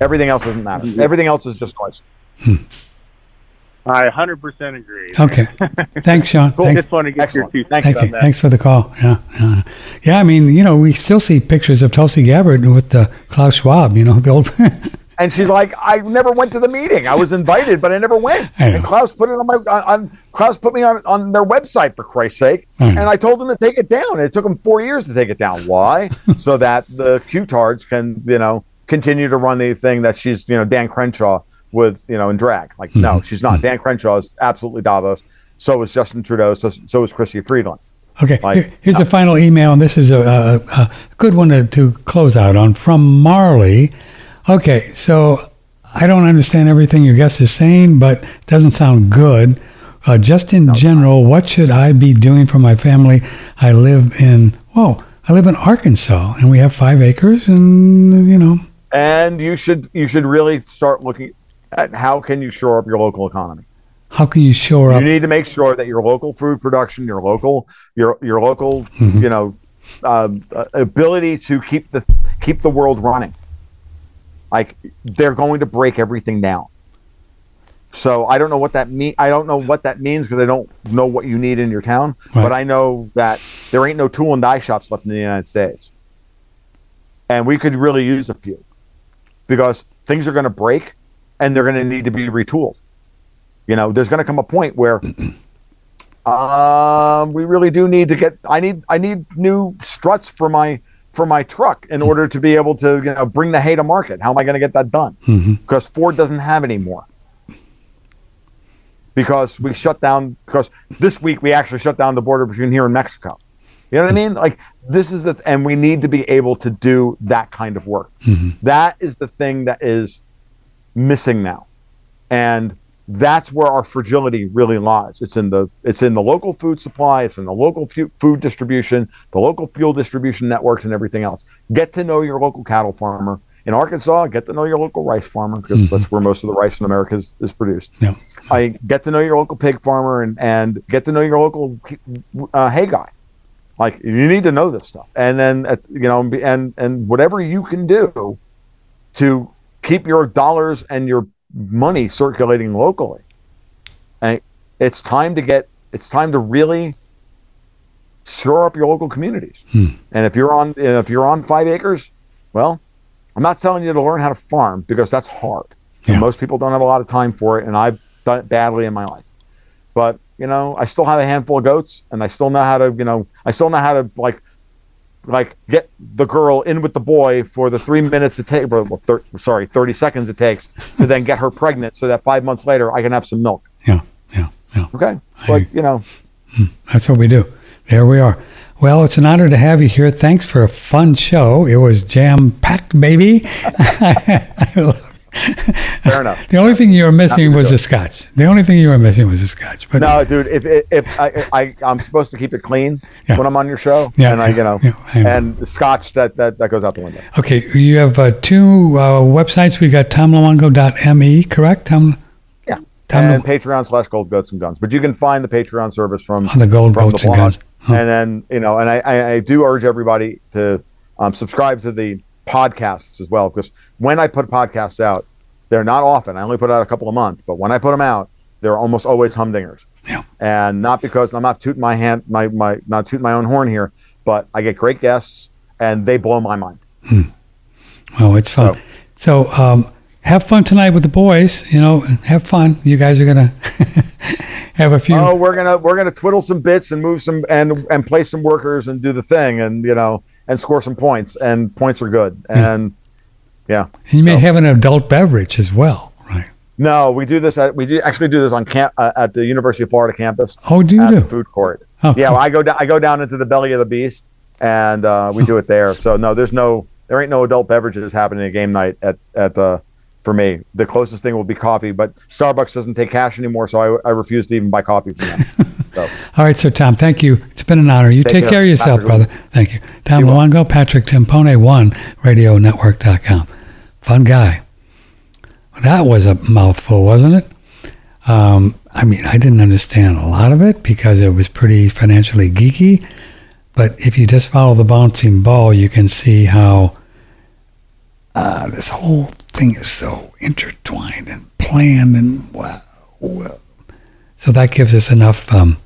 Everything else doesn't matter. Everything else is just noise. I 100% agree. Okay. Thanks, Sean. Cool. Thanks. Just want to get Excellent. your two cents Thank on you. that. Thanks for the call. Yeah, yeah, yeah. I mean, you know, we still see pictures of Tulsi Gabbard with uh, Klaus Schwab. You know, the old. And she's like, I never went to the meeting. I was invited, but I never went. I know. And Klaus put it on my on, on Klaus put me on on their website for Christ's sake. I. And I told them to take it down. And it took them four years to take it down. Why? so that the Q-tards can you know continue to run the thing that she's you know Dan Crenshaw with you know in drag. Like Mm-hmm. no, she's not. Dan Crenshaw is absolutely Davos. So is Justin Trudeau. So so is Chrystia Freeland. Okay, Like- here- here's the final email, and this is a, a, a good one to, to close out on from Marley. Okay, so I don't understand everything your guest is saying, but it doesn't sound good. Uh, just in general, what should I be doing for my family? I live in, whoa, I live in Arkansas and we have five acres and, you know. And you should you should really start looking at how can you shore up your local economy. How can you shore up? You need to make sure that your local food production, your local your your local, mm-hmm. you know, uh, ability to keep the keep the world running. Like they're going to break everything down. So I don't know what that mean. I don't know what that means because I don't know what you need in your town. Right. But I know that there ain't no tool and die shops left in the United States, and we could really use a few because things are going to break, and they're going to need to be retooled. You know, there's going to come a point where um, we really do need to get. I need I need new struts for my for my truck in order to be able to you know bring the hay to market. How am I going to get that done? Mm-hmm. Because Ford doesn't have any more because we shut down because this week we actually shut down the border between here and Mexico. You know what I mean? Like this is the th- and we need to be able to do that kind of work. Mm-hmm. That is the thing that is missing now. And that's where our fragility really lies. It's in the it's in the local food supply, it's in the local fu- food distribution, the local fuel distribution networks and everything else. Get to know your local cattle farmer, in Arkansas, get to know your local rice farmer because mm-hmm. that's where most of the rice in America is, is produced. Yeah. I get to know your local pig farmer and, and get to know your local uh, hay guy. Like you need to know this stuff, and then at, you know, and and whatever you can do to keep your dollars and your money circulating locally. And it's time to get. It's time to really shore up your local communities. Hmm. And if you're on if you're on five acres, well, I'm not telling you to learn how to farm because that's hard. Yeah. most people don't have a lot of time for it, and I've done it badly in my life. But you know, I still have a handful of goats, and I still know how to, you know, I still know how to like, like get the girl in with the boy for the three minutes it takes, well, thir- sorry, thirty seconds it takes to then get her pregnant, so that five months later I can have some milk. Yeah, yeah, yeah. Okay, like you know, hmm, that's what we do. There we are. Well, it's an honor to have you here. Thanks for a fun show. It was jam packed, baby. Fair enough. The only thing you were missing was the scotch. The only thing you were missing was the scotch. But no, dude, if if I, I I'm supposed to keep it clean yeah. when I'm on your show, yeah, and I you know, yeah, and the scotch that, that that goes out the window. Okay, you have uh, two uh, websites. We got tomluongo.me, correct? Tom. Yeah. Tom and Patreon slash Gold Goats and Guns. But you can find the Patreon service from on the Gold Goats and Guns. Huh. And then, you know, and I, I, I do urge everybody to um, subscribe to the podcasts as well, because when I put podcasts out, they're not often. I only put out a couple a month, but when I put them out, they're almost always humdingers. Yeah. And not because I'm not tooting my hand, my, my, not tooting my own horn here, but I get great guests and they blow my mind. Hmm. Well, it's fun. So, so um, have fun tonight with the boys. You know, have fun. You guys are gonna have a few. Oh, we're gonna we're gonna twiddle some bits and move some and and play some workers and do the thing and you know and score some points and points are good and yeah. And you so. may have an adult beverage as well, right? No, we do this at we do actually do this on camp uh, at the University of Florida campus. Oh, do you do? food court. Oh, yeah, well, I go down I go down into the belly of the beast and uh, we do it there. So no, there's no there ain't no adult beverages happening at game night at at the for me. The closest thing will be coffee, but Starbucks doesn't take cash anymore, so I, I refuse to even buy coffee from them. So. All right, so Tom, thank you. It's been an honor. You take, take care of yourself, brother. Thank you. Tom Luongo, Patrick Timpone, one radionetwork.com. Fun guy. That was a mouthful, wasn't it? Um, I mean, I didn't understand a lot of it because it was pretty financially geeky. But if you just follow the bouncing ball, you can see how uh, this whole thing is so intertwined and planned and wow. So that gives us enough um,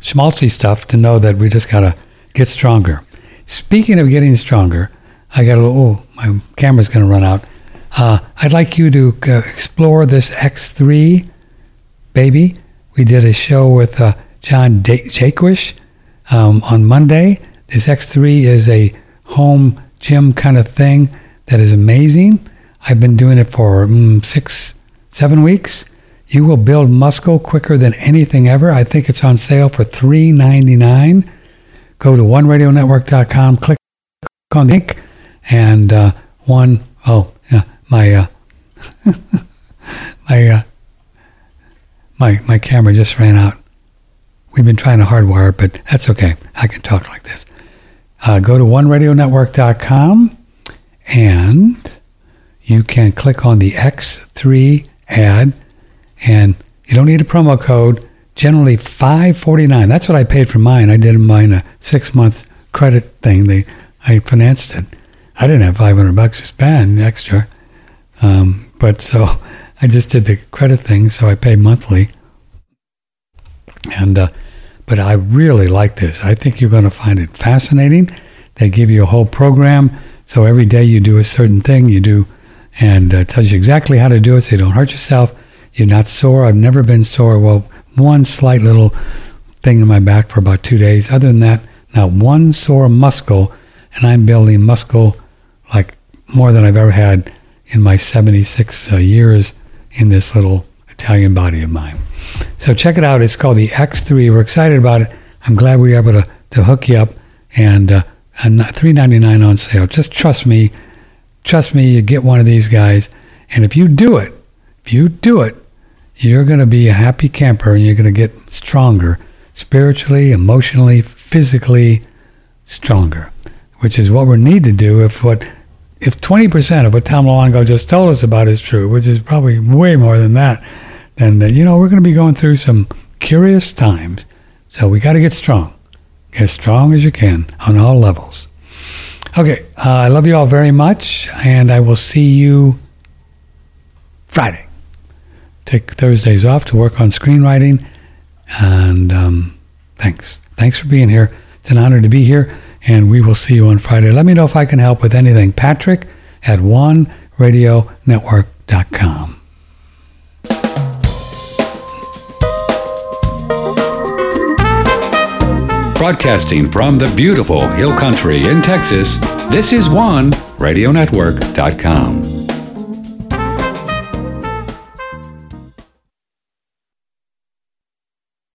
schmaltzy stuff to know that we just got to get stronger. Speaking of getting stronger, I got a little, oh, my camera's to run out. Uh, I'd like you to uh, explore this X3 baby. We did a show with uh, John Jaquish um, on Monday. This X3 is a home gym kind of thing that is amazing. I've been doing it for mm, six, seven weeks. You will build muscle quicker than anything ever. I think it's on sale for $3.99. Go to oneradionetwork.com, click on the link, and uh, one, oh, yeah, my uh, my uh, my my camera just ran out. We've been trying to hardwire it, but that's okay. I can talk like this. Uh, go to oneradionetwork.com and you can click on the X3 ad, and you don't need a promo code. Generally, five forty nine. That's what I paid for mine. I did mine a six month credit thing. They I financed it. I didn't have five hundred bucks to spend extra, um, but so I just did the credit thing. So I pay monthly, and uh, but I really like this. I think you're going to find it fascinating. They give you a whole program. So every day you do a certain thing, you do, and uh, tells you exactly how to do it so you don't hurt yourself. You're not sore. I've never been sore. Well, one slight little thing in my back for about two days. Other than that, not one sore muscle, and I'm building muscle like more than I've ever had in my 76 uh, years in this little Italian body of mine. So check it out. It's called the X3. We're excited about it. I'm glad we were able to, to hook you up and, uh, and $3.99 on sale. Just trust me. Trust me, you get one of these guys. And if you do it, if you do it, you're going to be a happy camper and you're going to get stronger spiritually, emotionally, physically stronger, which is what we need to do if what if 20% of what Tom just told us about is true, which is probably way more than that, then, uh, you know, we're going to be going through some curious times. So we got to get strong. As strong as you can on all levels. Okay, uh, I love you all very much, and I will see you Friday. Take Thursdays off to work on screenwriting, and um, thanks. Thanks for being here. It's an honor to be here, and we will see you on Friday. Let me know if I can help with anything. Patrick at one oneradionetwork.com. Broadcasting from the beautiful Hill Country in Texas, this is OneRadioNetwork.com.